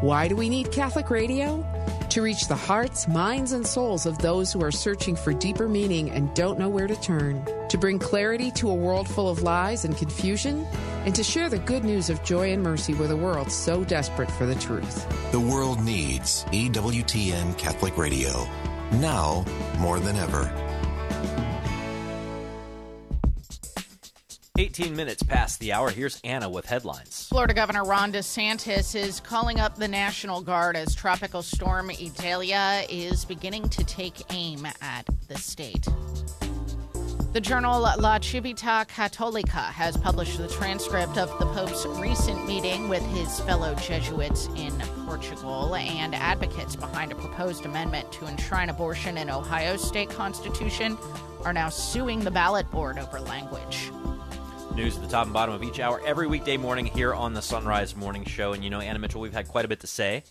Why do we need Catholic radio? To reach the hearts, minds, and souls of those who are searching for deeper meaning and don't know where to turn. To bring clarity to a world full of lies and confusion. And to share the good news of joy and mercy with a world so desperate for the truth. The world needs EWTN Catholic Radio. Now more than ever. 18 minutes past the hour. Here's Anna with headlines. Florida Governor Ron DeSantis is calling up the National Guard as Tropical Storm Idalia is beginning to take aim at the state. The journal La Civiltà Cattolica has published the transcript of the Pope's recent meeting with his fellow Jesuits in Portugal and advocates behind a proposed amendment to enshrine abortion in Ohio's state constitution are now suing the ballot board over language. News at the top and bottom of each hour every weekday morning here on the Sunrise Morning Show. And you know, Anna Mitchell, we've had quite a bit to say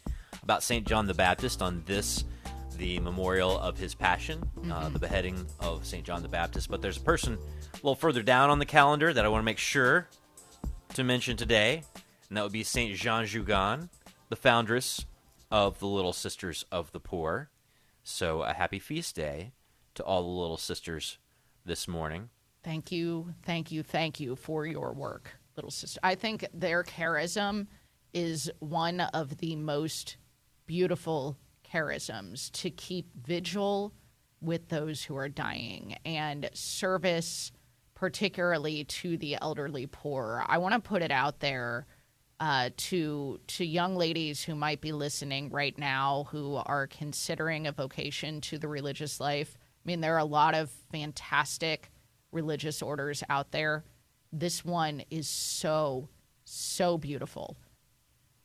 about St. John the Baptist on this, the memorial of his passion, uh, Mm-hmm. the beheading of St. John the Baptist. But there's a person a little further down on the calendar that I want to make sure to mention today, and that would be St. Jean Jugan, the foundress of the Little Sisters of the Poor. So, a happy feast day to all the Little Sisters this morning. Thank you, thank you, thank you for your work, little sister. I think their charism is one of the most beautiful charisms to keep vigil with those who are dying and service, particularly to the elderly poor. I want to put it out there uh, to to young ladies who might be listening right now who are considering a vocation to the religious life. I mean, there are a lot of fantastic religious orders out there. This one is so so beautiful,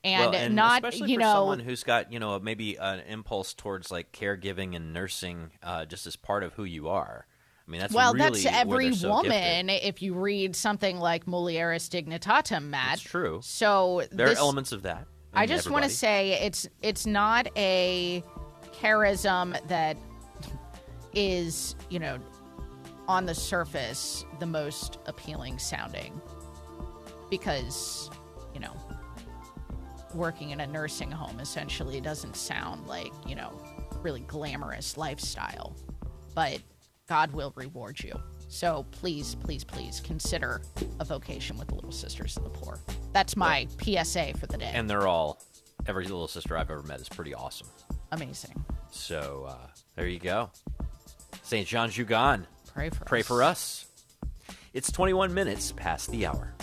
and, well, and not you for know someone who's got you know maybe an impulse towards like caregiving and nursing uh, just as part of who you are. I mean, that's well, really that's every so woman. gifted. If you read something like Mulieris Dignitatem, Matt, That's true. So There this, are elements of that. I just want to say it's it's not a charism that is you know on the surface the most appealing sounding. Because you know working in a nursing home essentially doesn't sound like you know really glamorous lifestyle. But god will reward you. So please please please consider a vocation with the little sisters of the poor. That's my psa for the day. And they're all every little sister I've ever met is pretty awesome. amazing. So uh, there you go, Saint Jean Jugan. Pray for pray us. for us. It's 21 minutes past the hour.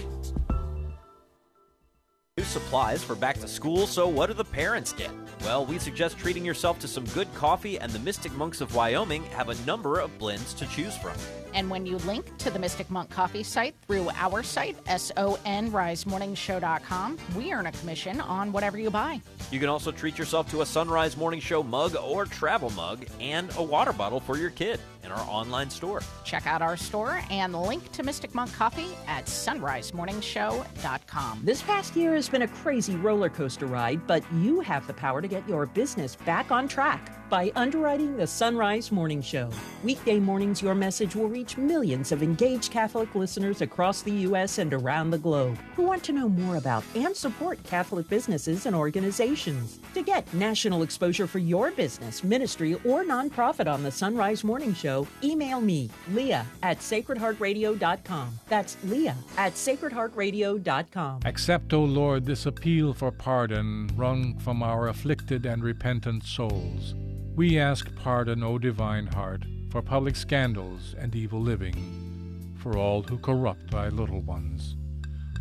New supplies for back to school, so what do the parents get? Well, we suggest treating yourself to some good coffee, and the Mystic Monks of Wyoming have a number of blends to choose from. And when you link to the Mystic Monk Coffee site through our site, sonrisemorningshow.com, we earn a commission on whatever you buy. You can also treat yourself to a Sunrise Morning Show mug or travel mug and a water bottle for your kid in our online store. Check out our store and link to Mystic Monk Coffee at sunrisemorningshow.com. This past year has been a crazy roller coaster ride, but you have the power to get your business back on track by underwriting the Sunrise Morning Show. Weekday mornings, your message will reach millions of engaged Catholic listeners across the U.S. and around the globe who want to know more about and support Catholic businesses and organizations. To get national exposure for your business, ministry, or nonprofit on the Sunrise Morning Show, email me, Leah at sacredheartradio.com. That's Leah at sacredheartradio.com. Accept, O Lord, this appeal for pardon wrung from our afflicted and repentant souls. We ask pardon, O divine heart, for public scandals and evil living, for all who corrupt thy little ones,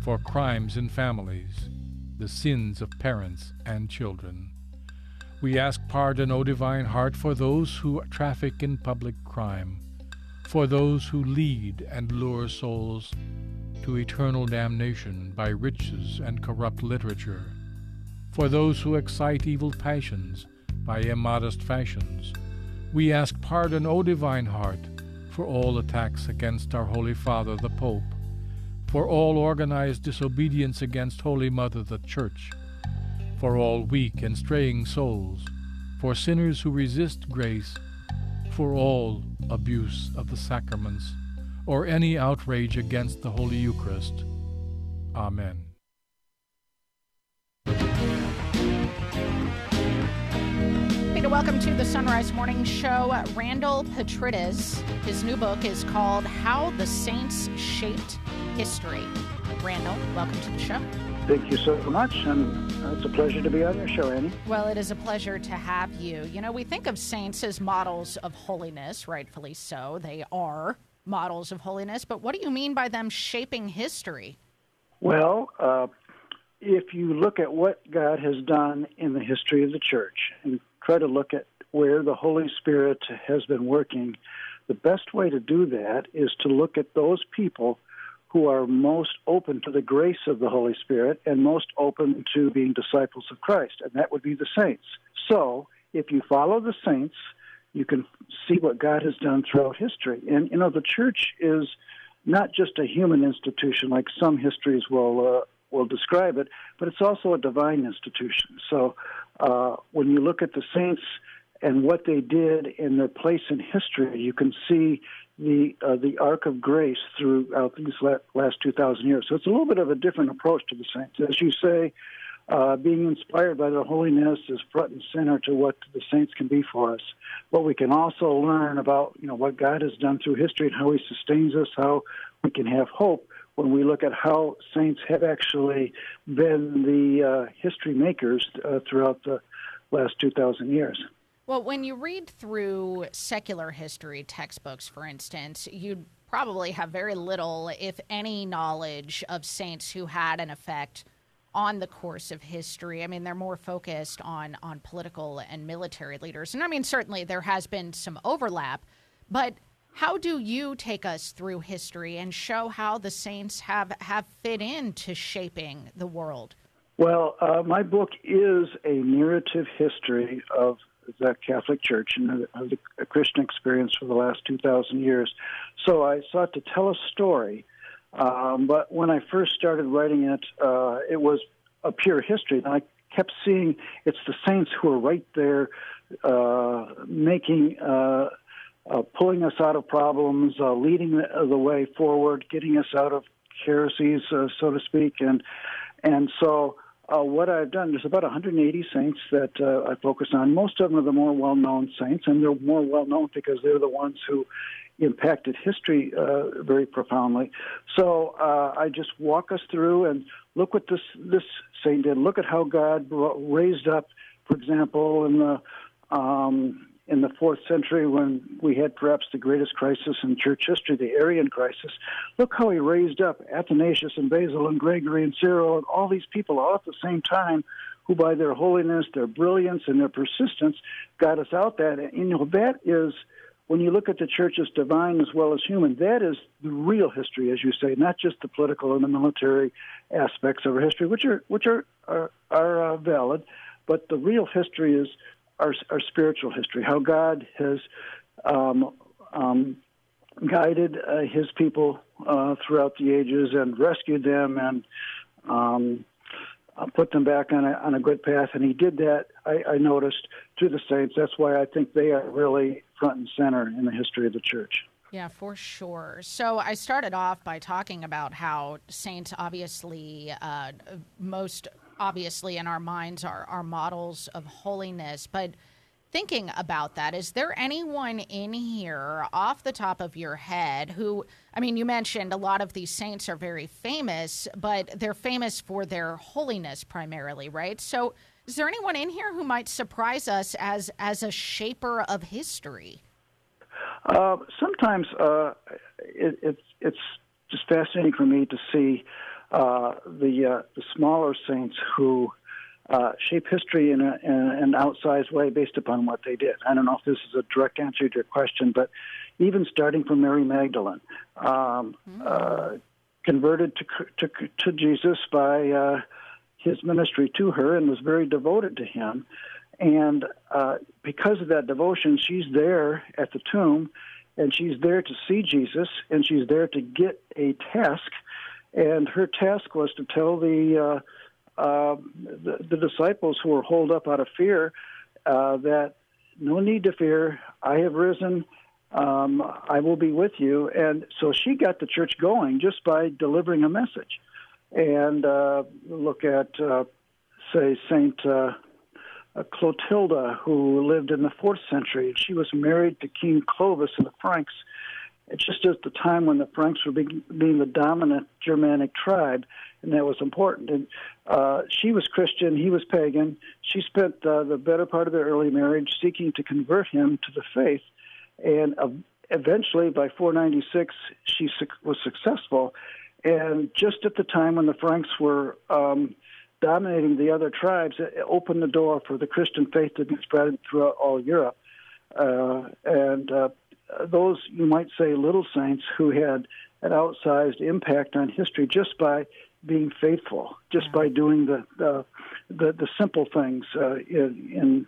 for crimes in families, the sins of parents and children, We ask pardon, O divine heart, for those who traffic in public crime, for those who lead and lure souls to eternal damnation by riches and corrupt literature, for those who excite evil passions by immodest fashions. We ask pardon, O divine heart, for all attacks against our Holy Father the Pope, for all organized disobedience against Holy Mother the Church, for all weak and straying souls, for sinners who resist grace, for all abuse of the sacraments, or any outrage against the Holy Eucharist. Amen. To welcome to the Sunrise Morning Show. Randall Petridis. His new book is called How the Saints Shaped History. Randall, welcome to the show. Thank you so much, and it's a pleasure to be on your show, Annie. Well, it is a pleasure to have you. You know, we think of saints as models of holiness, rightfully so. They are models of holiness, but what do you mean by them shaping history? Well, uh, if you look at what God has done in the history of the church and try to look at where the Holy Spirit has been working, the best way to do that is to look at those people who are most open to the grace of the Holy Spirit and most open to being disciples of Christ, and that would be the saints. So, if you follow the saints, you can see what God has done throughout history. And, you know, the church is not just a human institution like some histories will. Uh, will describe it, but it's also a divine institution. So uh, when you look at the saints and what they did in their place in history, you can see the uh, the arc of grace throughout these last two thousand years. So it's a little bit of a different approach to the saints, as you say. Uh, being inspired by their holiness is front and center to what the saints can be for us. But we can also learn about you know what God has done through history and how He sustains us, how we can have hope when we look at how saints have actually been the uh, history makers uh, throughout the last 2,000 years. Well, when you read through secular history textbooks, for instance, you'd probably have very little, if any, knowledge of saints who had an effect on the course of history. I mean, they're more focused on on political and military leaders. And I mean, certainly there has been some overlap, but how do you take us through history and show how the saints have, have fit into shaping the world? Well, uh, my book is a narrative history of the Catholic Church and of the Christian experience for the last 2,000 years. So I sought to tell a story. Um, but when I first started writing it, uh, it was a pure history. And I kept seeing it's the saints who are right there uh, making uh, pulling us out of problems, uh, leading the, the, way forward, getting us out of heresies, uh, so to speak. And and so uh, what I've done, there's about 180 saints that uh, I focus on. Most of them are the more well-known saints, and they're more well-known because they're the ones who impacted history uh, very profoundly. So I just walk us through and look what this this saint did. Look at how God raised up, for example, in the um, in the fourth century when we had perhaps the greatest crisis in church history, the Arian crisis. Look how he raised up Athanasius and Basil and Gregory and Cyril and all these people all at the same time who by their holiness, their brilliance, and their persistence got us out that. And, you know, that is, when you look at the church as divine as well as human, that is the real history, as you say, not just the political and the military aspects of our history, which are, which are, are, are uh, valid, but the real history is our, our spiritual history, how God has um, um, guided uh, His people uh, throughout the ages and rescued them and um, uh, put them back on a, on a good path. And He did that, I, I noticed, through the saints. That's why I think they are really front and center in the history of the church. Yeah, for sure. So I started off by talking about how saints obviously uh, most obviously in our minds are, are models of holiness. But thinking about that, is there anyone in here off the top of your head who, I mean, you mentioned a lot of these saints are very famous, but they're famous for their holiness primarily, right? So is there anyone in here who might surprise us as, as a shaper of history? Uh, sometimes uh, it, it's it's just fascinating for me to see uh, the uh, the smaller saints who uh, shape history in, a, in an outsized way based upon what they did. I don't know if this is a direct answer to your question, but even starting from Mary Magdalene, um, uh, converted to, to, to Jesus by uh, his ministry to her and was very devoted to him. And uh, because of that devotion, she's there at the tomb and she's there to see Jesus and she's there to get a task. And her task was to tell the, uh, uh, the, the disciples who were holed up out of fear uh, that no need to fear, I have risen. Um, I will be with you. And so she got the church going just by delivering a message. And uh, look at, uh, say, Saint uh, Clotilda, who lived in the fourth century. She was married to King Clovis and the Franks. It's just at the time when the Franks were being, being the dominant Germanic tribe, and that was important. And uh, she was Christian, he was pagan. She spent uh, the better part of their early marriage seeking to convert him to the faith and uh, eventually by 496 she su- was successful and just at the time when the franks were um, dominating the other tribes it opened the door for the christian faith to be spread throughout all europe uh, and uh, those you might say little saints who had an outsized impact on history just by being faithful, just yeah. by doing the, the the, the simple things uh, in, in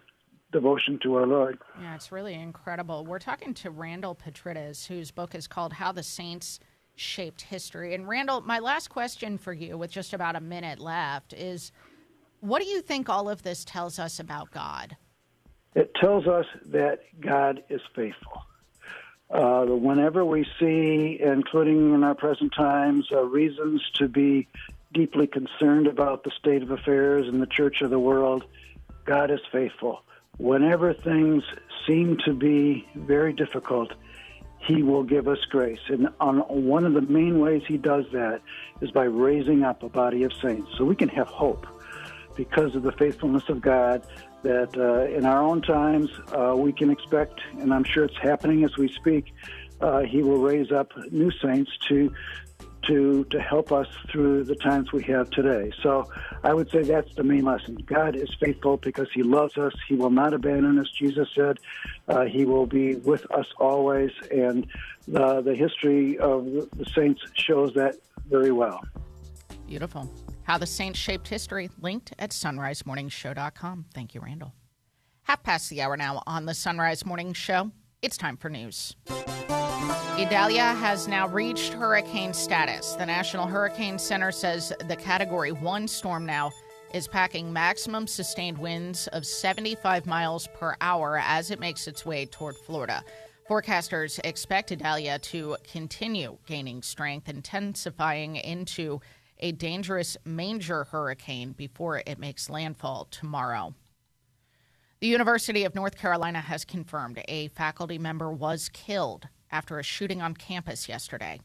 devotion to our Lord. Yeah, it's really incredible. We're talking to Randall Petrides, whose book is called How the Saints Shaped History. And Randall, my last question for you, with just about a minute left, is what do you think all of this tells us about God? It tells us that God is faithful. Uh, whenever we see, including in our present times, uh, reasons to be deeply concerned about the state of affairs in the church of the world, God is faithful whenever things seem to be very difficult, he will give us grace. And on one of the main ways he does that is by raising up a body of saints. So we can have hope because of the faithfulness of God that uh, in our own times uh, we can expect, and I'm sure it's happening as we speak, uh, he will raise up new saints to to to help us through the times we have today. So I would say that's the main lesson. God is faithful because He loves us. He will not abandon us. Jesus said uh, He will be with us always, and uh, the history of the saints shows that very well. Beautiful. How the saints shaped history, linked at sunrisemorningshow.com. Thank you, Randall. Half past the hour now on the Sunrise Morning Show. It's time for news. Idalia has now reached hurricane status. The National Hurricane Center says the Category 1 storm now is packing maximum sustained winds of 75 miles per hour as it makes its way toward Florida. Forecasters expect Idalia to continue gaining strength, intensifying into a dangerous major hurricane before it makes landfall tomorrow. The University of North Carolina has confirmed a faculty member was killed after a shooting on campus yesterday.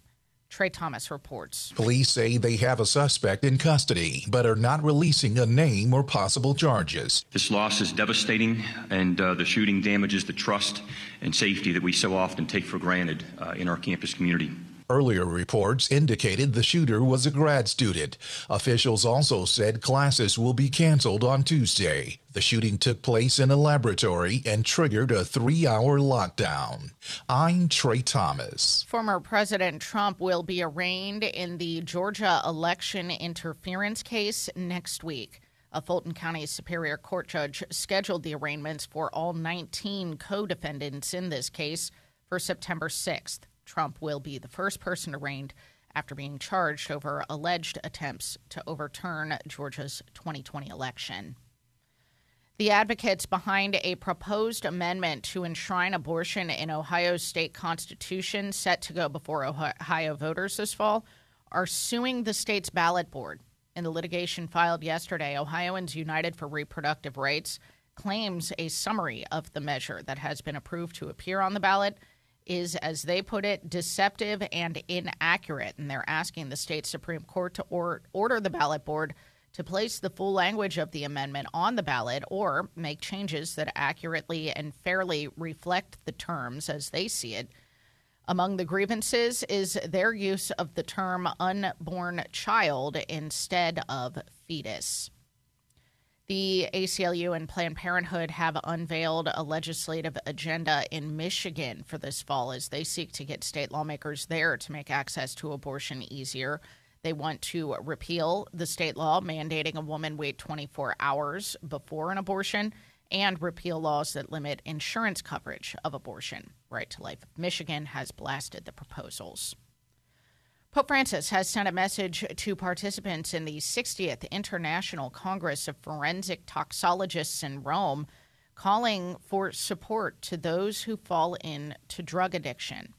Trey Thomas reports. Police say they have a suspect in custody, but are not releasing a name or possible charges. This loss is devastating, and uh, the shooting damages the trust and safety that we so often take for granted uh, in our campus community. Earlier reports indicated the shooter was a grad student. Officials also said classes will be canceled on Tuesday. The shooting took place in a laboratory and triggered a three hour lockdown. I'm Trey Thomas. Former President Trump will be arraigned in the Georgia election interference case next week. A Fulton County Superior Court judge scheduled the arraignments for all 19 co defendants in this case for September 6th. Trump will be the first person arraigned after being charged over alleged attempts to overturn Georgia's 2020 election. The advocates behind a proposed amendment to enshrine abortion in Ohio's state constitution, set to go before Ohio voters this fall, are suing the state's ballot board. In the litigation filed yesterday, Ohioans United for Reproductive Rights claims a summary of the measure that has been approved to appear on the ballot is, as they put it, deceptive and inaccurate. And they're asking the state Supreme Court to or- order the ballot board to place the full language of the amendment on the ballot or make changes that accurately and fairly reflect the terms as they see it. Among the grievances is their use of the term unborn child instead of fetus. The ACLU and Planned Parenthood have unveiled a legislative agenda in Michigan for this fall as they seek to get state lawmakers there to make access to abortion easier. They want to repeal the state law mandating a woman wait 24 hours before an abortion and repeal laws that limit insurance coverage of abortion. Right to Life Michigan has blasted the proposals. Pope Francis has sent a message to participants in the 60th International Congress of Forensic Toxologists in Rome, calling for support to those who fall into drug addiction.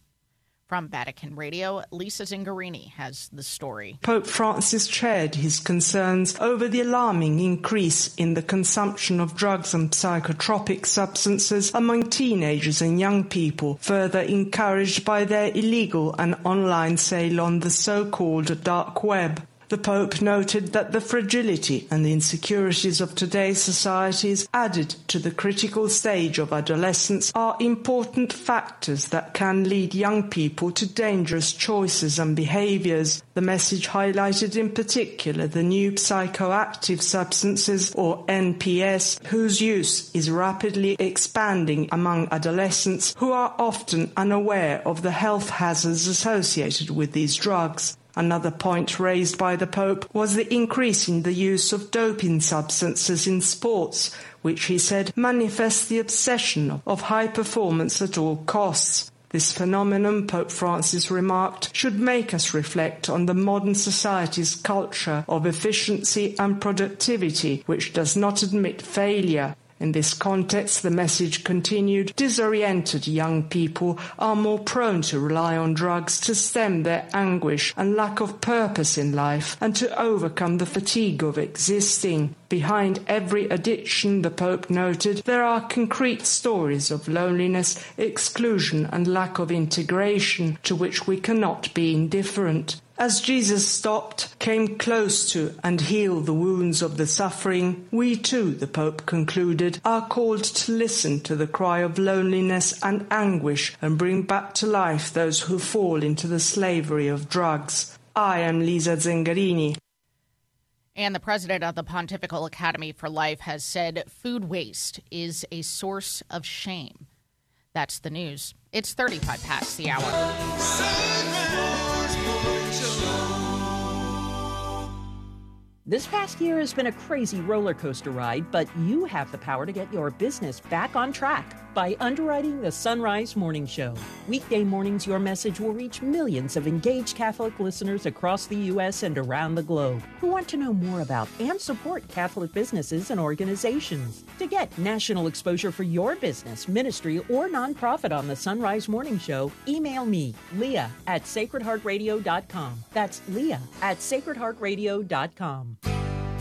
From Vatican Radio, Lisa Zengarini has the story. Pope Francis shared his concerns over the alarming increase in the consumption of drugs and psychotropic substances among teenagers and young people, further encouraged by their illegal and online sale on the so-called dark web. The Pope noted that the fragility and the insecurities of today's societies added to the critical stage of adolescence are important factors that can lead young people to dangerous choices and behaviors. The message highlighted in particular the new psychoactive substances or NPS whose use is rapidly expanding among adolescents who are often unaware of the health hazards associated with these drugs. Another point raised by the Pope was the increase in the use of doping substances in sports, which he said manifests the obsession of high performance at all costs. This phenomenon, Pope Francis remarked, should make us reflect on the modern society's culture of efficiency and productivity, which does not admit failure. In this context, the message continued, disoriented young people are more prone to rely on drugs to stem their anguish and lack of purpose in life and to overcome the fatigue of existing. Behind every addiction, the Pope noted, there are concrete stories of loneliness, exclusion, and lack of integration to which we cannot be indifferent. As Jesus stopped, came close to, and healed the wounds of the suffering, we too, the Pope concluded, are called to listen to the cry of loneliness and anguish and bring back to life those who fall into the slavery of drugs. I am Lisa Zengarini. And the president of the Pontifical Academy for Life has said food waste is a source of shame. That's the news. It's 35 past the hour. This past year has been a crazy roller coaster ride, but you have the power to get your business back on track by underwriting the Sunrise Morning Show. Weekday mornings, your message will reach millions of engaged Catholic listeners across the U.S. and around the globe who want to know more about and support Catholic businesses and organizations. To get national exposure for your business, ministry, or nonprofit on the Sunrise Morning Show, email me, Leah at sacredheartradio.com. That's Leah at sacredheartradio.com.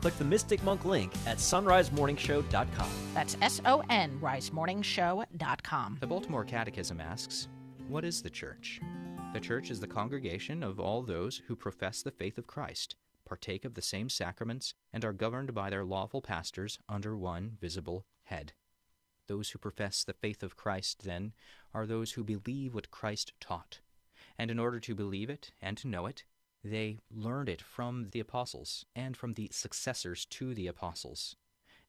Click the Mystic Monk link at sonrisemorningshow.com. That's S O N risemorningshow.com. The Baltimore Catechism asks, What is the church? The church is the congregation of all those who profess the faith of Christ, partake of the same sacraments, and are governed by their lawful pastors under one visible head. Those who profess the faith of Christ, then, are those who believe what Christ taught. And in order to believe it and to know it, they learned it from the apostles and from the successors to the apostles.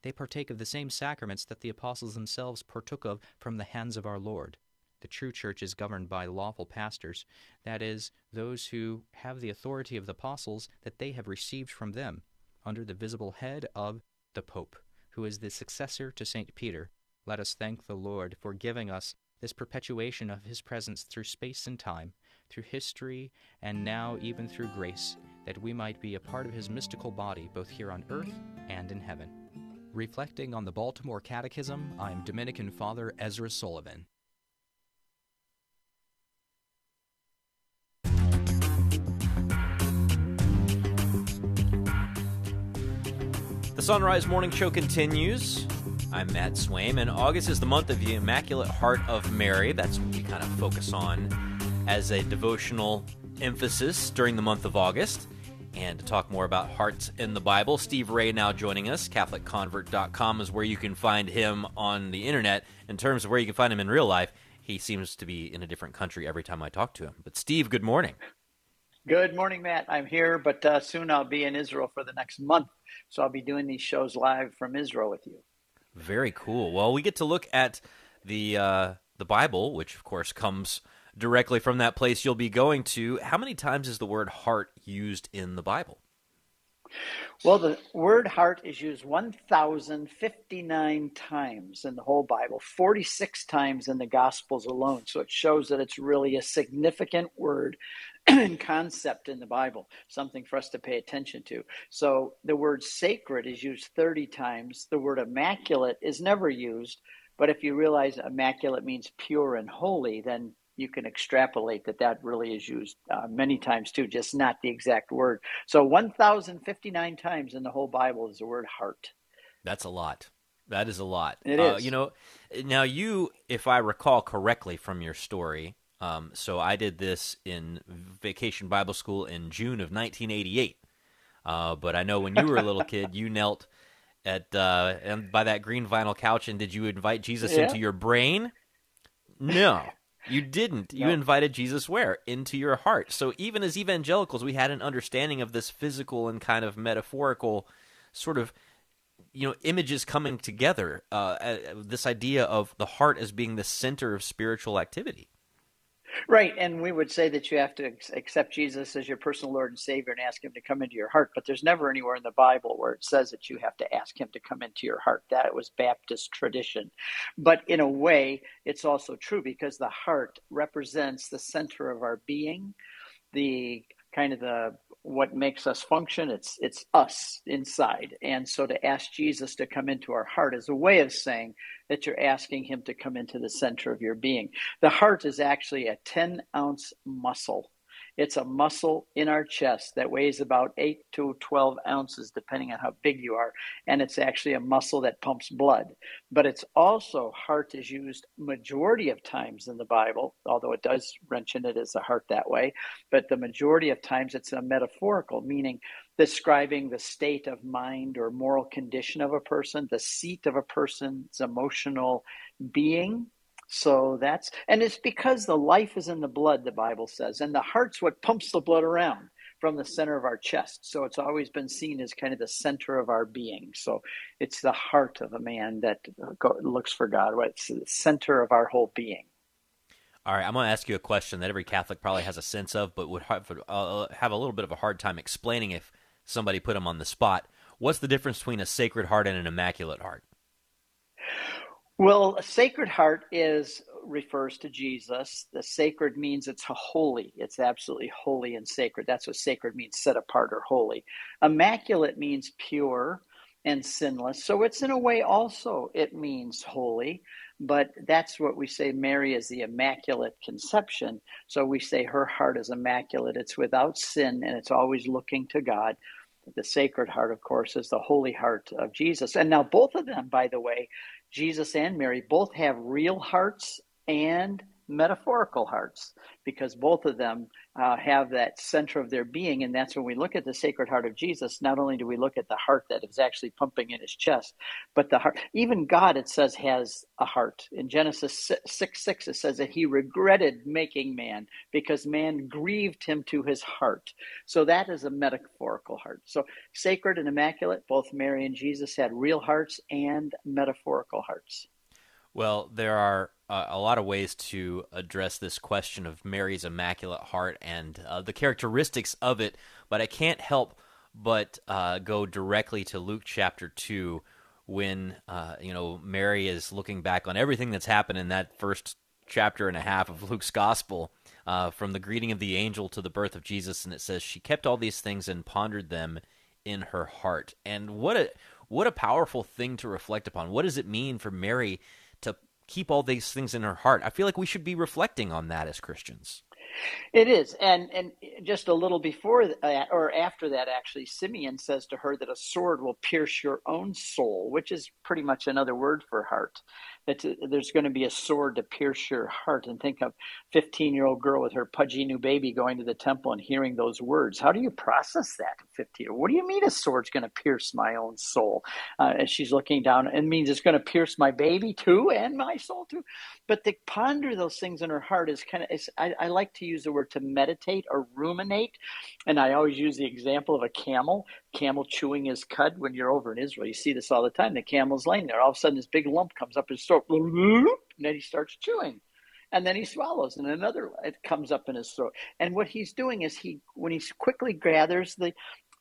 They partake of the same sacraments that the apostles themselves partook of from the hands of our Lord. The true church is governed by lawful pastors, that is, those who have the authority of the apostles that they have received from them, under the visible head of the Pope, who is the successor to St. Peter. Let us thank the Lord for giving us this perpetuation of his presence through space and time through history, and now even through grace, that we might be a part of his mystical body both here on earth and in heaven. Reflecting on the Baltimore Catechism, I am Dominican Father Ezra Sullivan. The Sunrise Morning Show continues. I'm Matt Swaim, and August is the month of the Immaculate Heart of Mary. That's what we kind of focus on as a devotional emphasis during the month of August. And to talk more about hearts in the Bible, Steve Ray now joining us. CatholicConvert.com is where you can find him on the internet. In terms of where you can find him in real life, he seems to be in a different country every time I talk to him. But Steve, good morning. Good morning, Matt. I'm here, but uh, soon I'll be in Israel for the next month. So I'll be doing these shows live from Israel with you. Very cool. Well, we get to look at the uh, the Bible, which of course comes directly from that place you'll be going to. How many times is the word heart used in the Bible? Well, the word heart is used 1,059 times in the whole Bible, 46 times in the Gospels alone. So it shows that it's really a significant word [clears throat] and concept in the Bible, something for us to pay attention to. So the word sacred is used 30 times. The word immaculate is never used. But if you realize immaculate means pure and holy, then you can extrapolate that that really is used uh, many times too, just not the exact word. So 1,059 times in the whole Bible is the word heart. That's a lot. That is a lot. It uh, is. You know, now you, if I recall correctly from your story, um, so I did this in Vacation Bible School in June of 1988. Uh, but I know when you were a little kid, you knelt at uh, and by that green vinyl couch, and did you invite Jesus Yeah. into your brain? No. You didn't. You No. invited Jesus where? Into your heart. So even as evangelicals, we had an understanding of this physical and kind of metaphorical sort of you know images coming together uh, uh, this idea of the heart as being the center of spiritual activity Right, and we would say that you have to accept Jesus as your personal Lord and Savior and ask Him to come into your heart. But there's never anywhere in the Bible where it says that you have to ask Him to come into your heart. That was Baptist tradition. But in a way, it's also true because the heart represents the center of our being, the kind of the what makes us function. It's it's us inside, and so to ask Jesus to come into our heart is a way of saying that you're asking Him to come into the center of your being. The heart is actually a 10 ounce muscle. It's a muscle in our chest that weighs about 8 to 12 ounces, depending on how big you are. And it's actually a muscle that pumps blood. But it's also, heart is used majority of times in the Bible, although it does mention it as a heart that way. But the majority of times it's a metaphorical, meaning describing the state of mind or moral condition of a person, the seat of a person's emotional being. So that's, and it's because the life is in the blood, the Bible says, and the heart's what pumps the blood around from the center of our chest. So it's always been seen as kind of the center of our being. So it's the heart of a man that uh, looks for God, right? It's the center of our whole being. all right i'm going to ask you a question that every catholic probably has a sense of but would have, uh, have a little bit of a hard time explaining if somebody put them on the spot what's the difference between a sacred heart and an immaculate heart Well, sacred heart is refers to Jesus. The sacred means it's holy. It's absolutely holy and sacred. That's what sacred means, set apart or holy. Immaculate means pure and sinless. So it's in a way also it means holy, but that's what we say Mary is the immaculate conception. So we say her heart is immaculate. It's without sin and it's always looking to God. The sacred heart, of course, is the holy heart of Jesus. And now both of them, by the way, Jesus and Mary both have real hearts and metaphorical hearts because both of them uh, have that center of their being. And that's when we look at the Sacred Heart of Jesus, not only do we look at the heart that is actually pumping in his chest, but the heart, even God, it says, has a heart. In Genesis 6 6, it says that he regretted making man because man grieved him to his heart. So that is a metaphorical heart. So sacred and immaculate, both Mary and Jesus had real hearts and metaphorical hearts. Well, there are uh, a lot of ways to address this question of Mary's immaculate heart and uh, the characteristics of it, but I can't help but uh, go directly to Luke chapter 2 when uh, you know Mary is looking back on everything that's happened in that first chapter and a half of Luke's gospel uh, from the greeting of the angel to the birth of Jesus and it says she kept all these things and pondered them in her heart. And what a what a powerful thing to reflect upon. What does it mean for Mary keep all these things in her heart. I feel like we should be reflecting on that as Christians. It is, and and just a little before that, or after that, actually, Simeon says to her that a sword will pierce your own soul, which is pretty much another word for heart. That there's going to be a sword to pierce your heart. And think of 15 year old girl with her pudgy new baby going to the temple and hearing those words. How do you process that? 15. What do you mean a sword's going to pierce my own soul? Uh, as she's looking down, it means it's going to pierce my baby too and my soul too. But to ponder those things in her heart is kind of. I, I like to use the word to meditate or ruminate, and I always use the example of a camel. Camel chewing his cud. When you're over in Israel, you see this all the time. The camel's laying there. All of a sudden, this big lump comes up his throat, and then he starts chewing and then he swallows and another it comes up in his throat and what he's doing is he when he quickly gathers the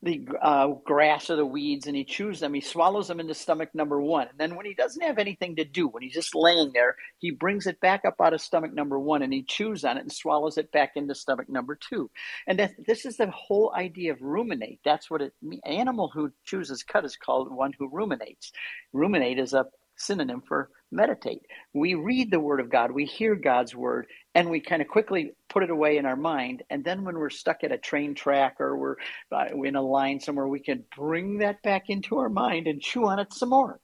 the uh, grass or the weeds and he chews them. He swallows them into stomach number one. And then when he doesn't have anything to do, when he's just laying there, he brings it back up out of stomach number one and he chews on it and swallows it back into stomach number two. And that, this is the whole idea of ruminate. That's what it animal who chews his cud is called one who ruminates. Ruminate is a synonym for meditate. We read the Word of God, we hear God's Word, and we kind of quickly put it away in our mind. And then when we're stuck at a train track or we're uh, in a line somewhere, we can bring that back into our mind and chew on it some more.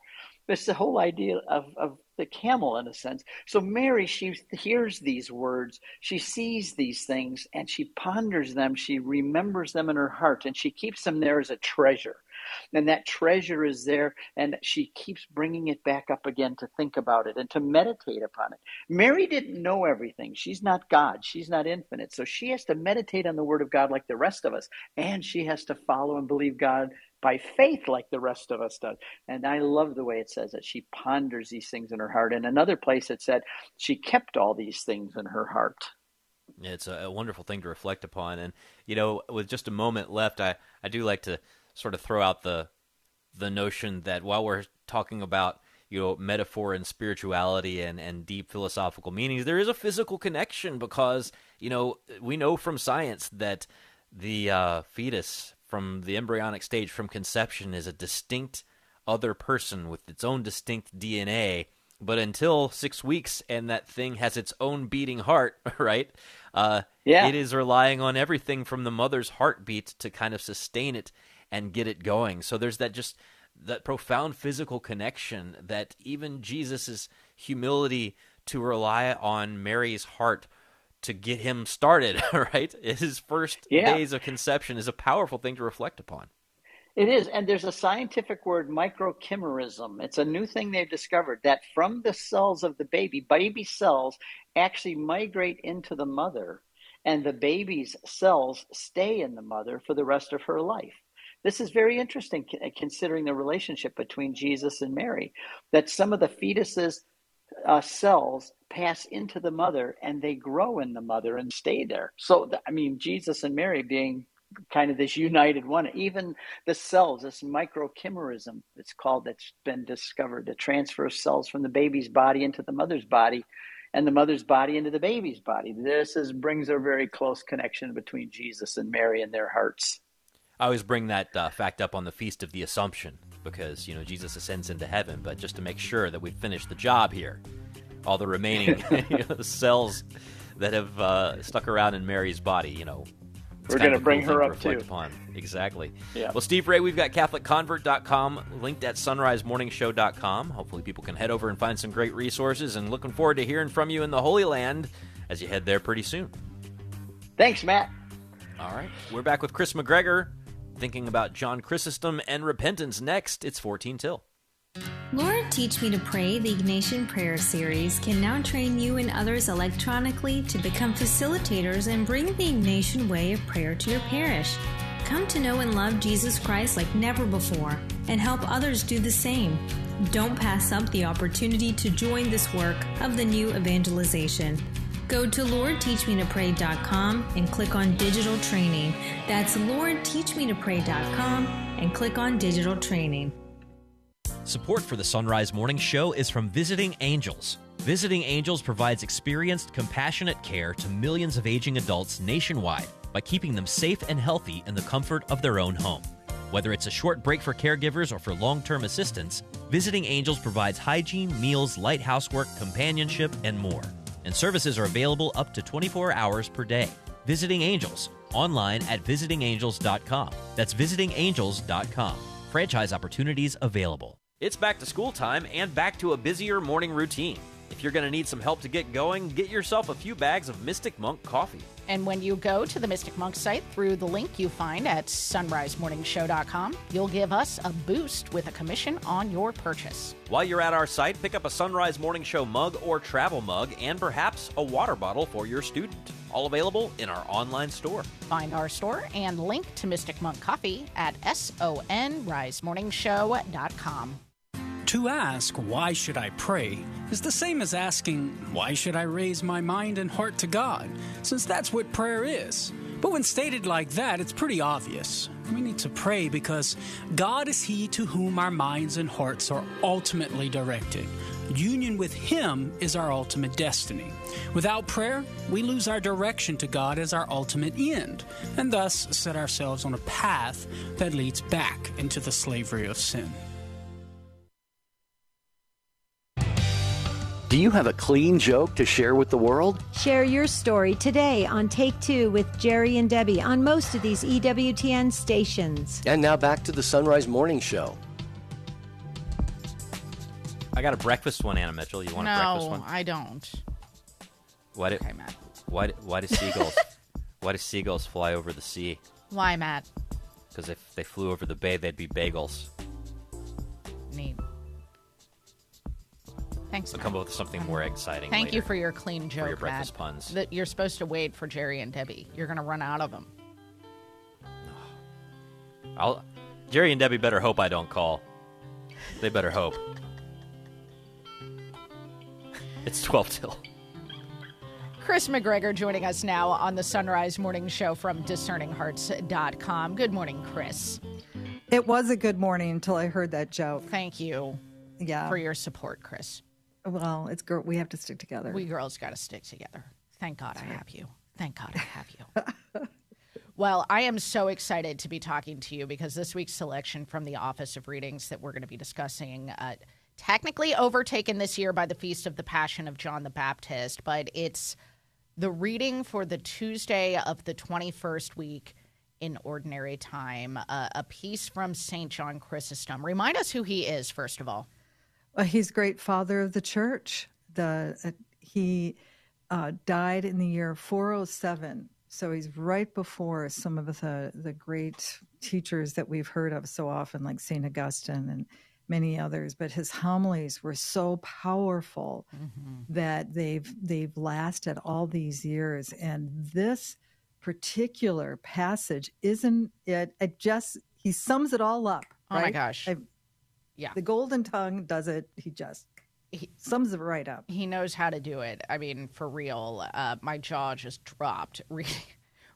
It's the whole idea of, of the camel in a sense. So Mary, she hears these words, she sees these things, and she ponders them, she remembers them in her heart, and she keeps them there as a treasure. And that treasure is there, and she keeps bringing it back up again to think about it and to meditate upon it. Mary didn't know everything. She's not God, she's not infinite. So she has to meditate on the Word of God like the rest of us, and she has to follow and believe God by faith like the rest of us does. And I love the way it says that she ponders these things in her heart. In another place, it said she kept all these things in her heart. It's a wonderful thing to reflect upon. And, you know, with just a moment left, I, I do like to sort of throw out the the notion that while we're talking about you know metaphor and spirituality and and deep philosophical meanings there is a physical connection because you know we know from science that the uh, fetus from the embryonic stage from conception is a distinct other person with its own distinct DNA but until 6 weeks and that thing has its own beating heart [laughs] right uh, yeah. it is relying on everything from the mother's heartbeat to kind of sustain it and get it going. So there's that just that profound physical connection that even Jesus's humility to rely on Mary's heart to get him started, [laughs] right? His first yeah. days of conception is a powerful thing to reflect upon. It is, and there's a scientific word, microchimerism. It's a new thing they've discovered that from the cells of the baby, baby cells actually migrate into the mother, and the baby's cells stay in the mother for the rest of her life. This is very interesting considering the relationship between Jesus and Mary, that some of the fetus's uh, cells pass into the mother and they grow in the mother and stay there. So, I mean, Jesus and Mary being kind of this united one, even the cells, this microchimerism, it's called, that's been discovered to transfer of cells from the baby's body into the mother's body and the mother's body into the baby's body. This is, brings a very close connection between Jesus and Mary and their hearts. I always bring that uh, fact up on the Feast of the Assumption because, you know, Jesus ascends into heaven, but just to make sure that we finish the job here, all the remaining [laughs] you know, cells that have uh, stuck around in Mary's body, you know. We're going to bring her to up too. Upon. Exactly. Yeah. Well, Steve Ray, we've got CatholicConvert.com linked at SunriseMorningshow.com. Hopefully, people can head over and find some great resources. And looking forward to hearing from you in the Holy Land as you head there pretty soon. Thanks, Matt. All right. We're back with Kris McGregor thinking about John Chrysostom and repentance next. It's 14 till. Lord, Teach Me to Pray, the Ignatian Prayer Series, can now train you and others electronically to become facilitators and bring the Ignatian way of prayer to your parish. Come to know and love Jesus Christ like never before and help others do the same. Don't pass up the opportunity to join this work of the new evangelization. Go to LordTeachMeToPray.com and click on Digital Training. That's LordTeachMeToPray.com and click on Digital Training. Support for the Sunrise Morning Show is from Visiting Angels. Visiting Angels provides experienced, compassionate care to millions of aging adults nationwide by keeping them safe and healthy in the comfort of their own home. Whether it's a short break for caregivers or for long term assistance, Visiting Angels provides hygiene, meals, light housework, companionship, and more and services are available up to 24 hours per day. Visiting Angels, online at visitingangels.com. That's visitingangels.com. Franchise opportunities available. It's back to school time and back to a busier morning routine. If you're going to need some help to get going, get yourself a few bags of Mystic Monk coffee. And when you go to the Mystic Monk site through the link you find at sunrisemorningshow.com, you'll give us a boost with a commission on your purchase. While you're at our site, pick up a Sunrise Morning Show mug or travel mug and perhaps a water bottle for your student. All available in our online store. Find our store and link to Mystic Monk Coffee at sonrisemorningshow.com. To ask, why should I pray, is the same as asking, why should I raise my mind and heart to God, since that's what prayer is. But when stated like that, it's pretty obvious. We need to pray because God is He to whom our minds and hearts are ultimately directed. Union with Him is our ultimate destiny. Without prayer, we lose our direction to God as our ultimate end, and thus set ourselves on a path that leads back into the slavery of sin. Do you have a clean joke to share with the world? Share your story today on Take Two with Jerry and Debbie on most of these EWTN stations. And now back to the Sunrise Morning Show. I got a breakfast one, Anna Mitchell. You want a breakfast one? No, one? I don't. Why do, Okay, Matt. Why, why do seagulls [laughs] why do seagulls fly over the sea? Why, Matt? Because if they flew over the bay, they'd be bagels. Neat. Thanks, I'll Matt. come up with something more exciting. Thank you for your clean joke, for your breakfast Matt. puns. That you're supposed to wait for Jerry and Debbie. You're going to run out of them. I'll, Jerry and Debbie better hope I don't call. They better hope. [laughs] It's twelve till. Kris McGregor joining us now on the Sunrise Morning Show from discerninghearts.com. Good morning, Kris. It was a good morning until I heard that joke. Thank you Yeah. for your support, Kris. Well, it's girl. We have to stick together. We girls got to stick together. Thank God I have you. Thank God I have you. [laughs] well, I am so excited to be talking to you because this week's selection from the Office of Readings that we're going to be discussing, uh, technically overtaken this year by the Feast of the Passion of John the Baptist, but it's the reading for the Tuesday of the 21st week in ordinary time, uh, a piece from St. John Chrysostom. Remind us who he is, first of all. Well, he's great father of the church. The uh, he uh, died in the year 407, so he's right before some of the the great teachers that we've heard of so often, like Saint Augustine and many others. But his homilies were so powerful that they've they've lasted all these years. And this particular passage isn't it? It just he sums it all up. Oh my gosh. I- Yeah. the golden tongue does it. He just he sums it right up. He knows how to do it. I mean, for real, uh, my jaw just dropped [laughs] reading,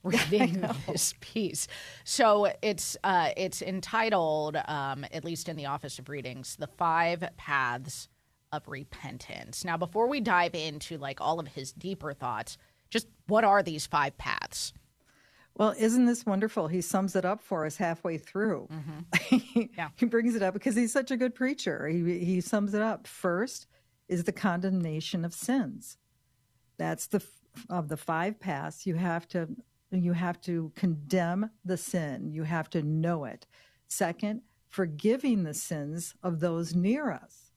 reading [laughs] this piece. So it's uh, it's entitled, um, at least in the Office of Readings, "The Five Paths of Repentance." Now, before we dive into like all of his deeper thoughts, just what are these five paths? Well, isn't this wonderful? He sums it up for us halfway through. Mm-hmm. [laughs] Yeah. he brings it up because he's such a good preacher. He he sums it up. First is the condemnation of sins. That's the of the five paths. You have to you have to condemn the sin. You have to know it. Second, forgiving the sins of those near us.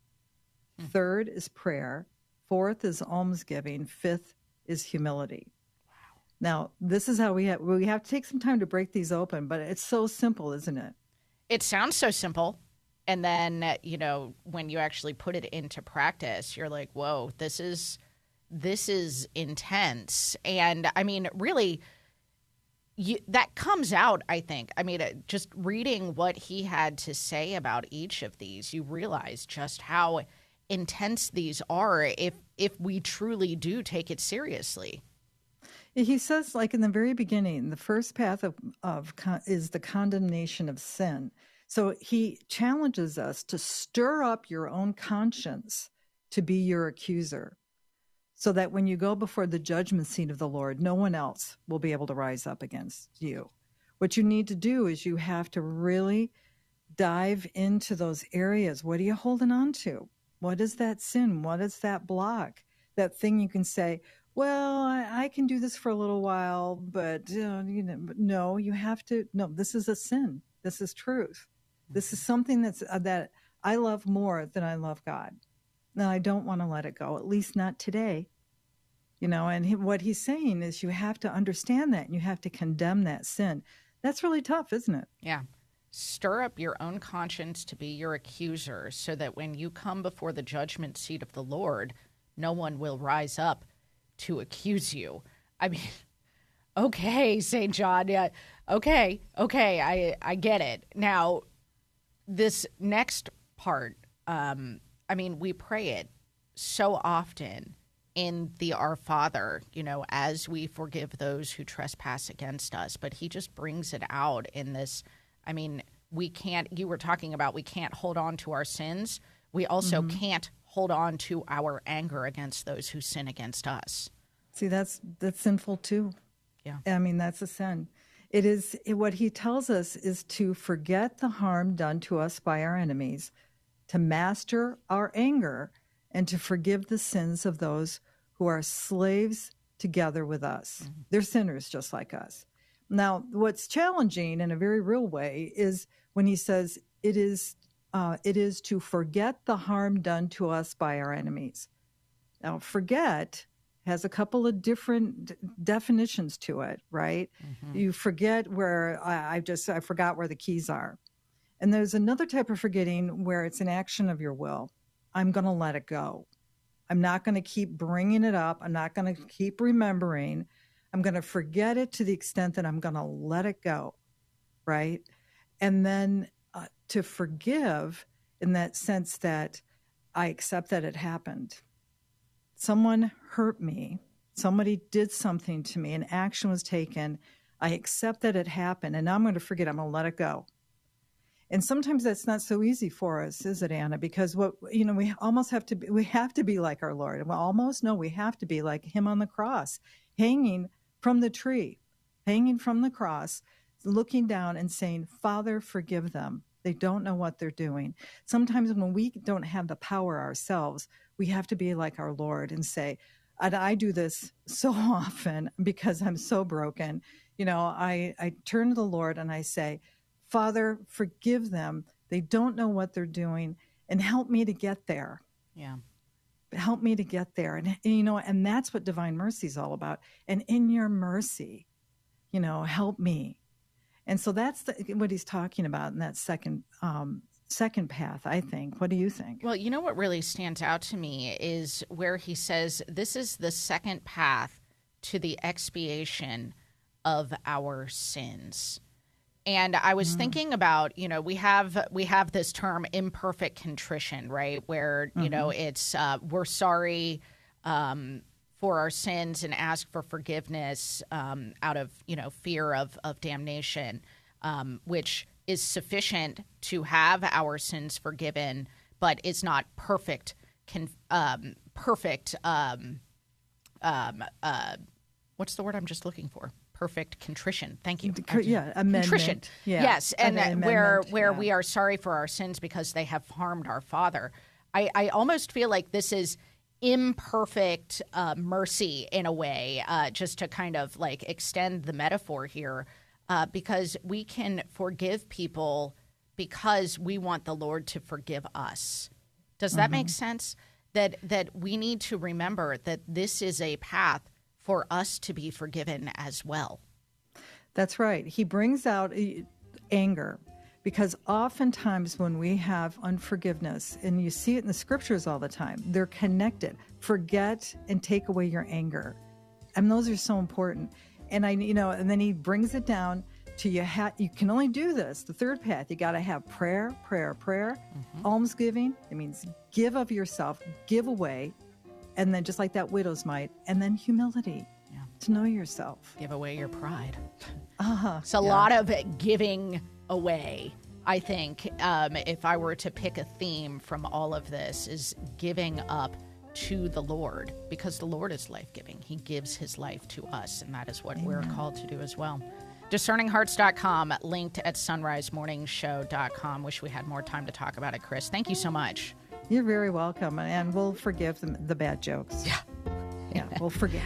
Hmm. Third is prayer. Fourth is almsgiving. Fifth is humility. Now, this is how we have we have to take some time to break these open, but it's so simple, isn't it? It sounds so simple. And then, you know, when you actually put it into practice, you're like, whoa, this is this is intense. And I mean, really, you, that comes out, I think. I mean, just reading what he had to say about each of these, you realize just how intense these are if if we truly do take it seriously. He says, like in the very beginning, the first path of, of con- is the condemnation of sin. So he challenges us to stir up your own conscience to be your accuser, so that when you go before the judgment seat of the Lord, no one else will be able to rise up against you. What you need to do is you have to really dive into those areas. What are you holding on to? What is that sin? What is that block? That thing you can say, well, I, I can do this for a little while, but uh, you know, no, you have to. No, this is a sin. This is truth. This is something that's uh, that I love more than I love God. And I don't want to let it go, at least not today. You know, and he, what he's saying is you have to understand that and you have to condemn that sin. That's really tough, isn't it? Yeah. Stir up your own conscience to be your accuser so that when you come before the judgment seat of the Lord, no one will rise up to accuse you. I mean, [laughs] okay, St. John. Yeah. Okay. Okay. I, I get it. Now, this next part, um, I mean, we pray it so often in the Our Father, you know, as we forgive those who trespass against us. But he just brings it out in this. I mean, we can't, you were talking about we can't hold on to our sins. We also Mhm. can't hold on to our anger against those who sin against us. See, that's that's sinful too. Yeah. I mean, that's a sin. It is it, what he tells us is to forget the harm done to us by our enemies, to master our anger, and to forgive the sins of those who are slaves together with us. Mm-hmm. They're sinners just like us. Now, what's challenging in a very real way is when he says it is uh, it is to forget the harm done to us by our enemies. Now, forget has a couple of different d- definitions to it, right? You forget where I, I just I forgot where the keys are, and there's another type of forgetting where it's an action of your will. I'm going to let it go. I'm not going to keep bringing it up. I'm not going to keep remembering. I'm going to forget it to the extent that I'm going to let it go, right? And then uh, to forgive in that sense that I accept that it happened someone hurt me, somebody did something to me, an action was taken. I accept that it happened, and now I'm going to forget. I'm going to let it go. And sometimes that's not so easy for us, is it, Anna? Because what you know, we almost have to be, we have to be like our Lord. Well, almost no, we have to be like Him on the cross, hanging from the tree, hanging from the cross, looking down and saying, "Father, forgive them. They don't know what they're doing." Sometimes when we don't have the power ourselves, we have to be like our Lord and say, and I do this so [laughs] often because I'm so broken. You know, I, I turn to the Lord and I say, Father, forgive them. They don't know what they're doing and help me to get there. Yeah. Help me to get there. And, and, you know, and that's what divine mercy is all about. And in your mercy, you know, help me. And so that's the, what he's talking about in that second um, second path, I think. What do you think? Well, you know what really stands out to me is where he says this is the second path to the expiation of our sins. And I was thinking about, you know, we have we have this term imperfect contrition, right? Where you know it's uh, we're sorry um, for our sins and ask for forgiveness um, out of you know fear of of damnation, um, which is sufficient to have our sins forgiven, but it's not perfect. Con- um, perfect. Um, um, uh, what's the word I'm just looking for? Perfect contrition. Thank you. Yeah, amendment. Contrition. Yeah, Yes, and an where where yeah. we are sorry for our sins because they have harmed our Father. I, I almost feel like this is imperfect uh, mercy in a way, uh, just to kind of like extend the metaphor here, uh, because we can forgive people because we want the Lord to forgive us. Does that make Mhm. sense? That that we need to remember that this is a path for us to be forgiven as well. That's right. He brings out uh, anger because oftentimes when we have unforgiveness, and you see it in the scriptures all the time, they're connected. Forget and take away your anger. And those are so important. And I, you know, and then he brings it down to you. Ha- you can only do this. The third path, you got to have prayer, prayer, prayer, almsgiving. It means give of yourself, give away, and then just like that widow's mite, and then humility to know yourself. Give away your pride. Uh-huh. It's a Yeah. lot of giving away. I think um, if I were to pick a theme from all of this, is giving up to the Lord because the Lord is life giving. He gives his life to us, and that is what we're called to do as well. DiscerningHearts.com, linked at sunrisemorningshow.com. Wish we had more time to talk about it, Kris. Thank you so much. You're very welcome, and we'll forgive the, the bad jokes. Yeah. Yeah, we'll forget.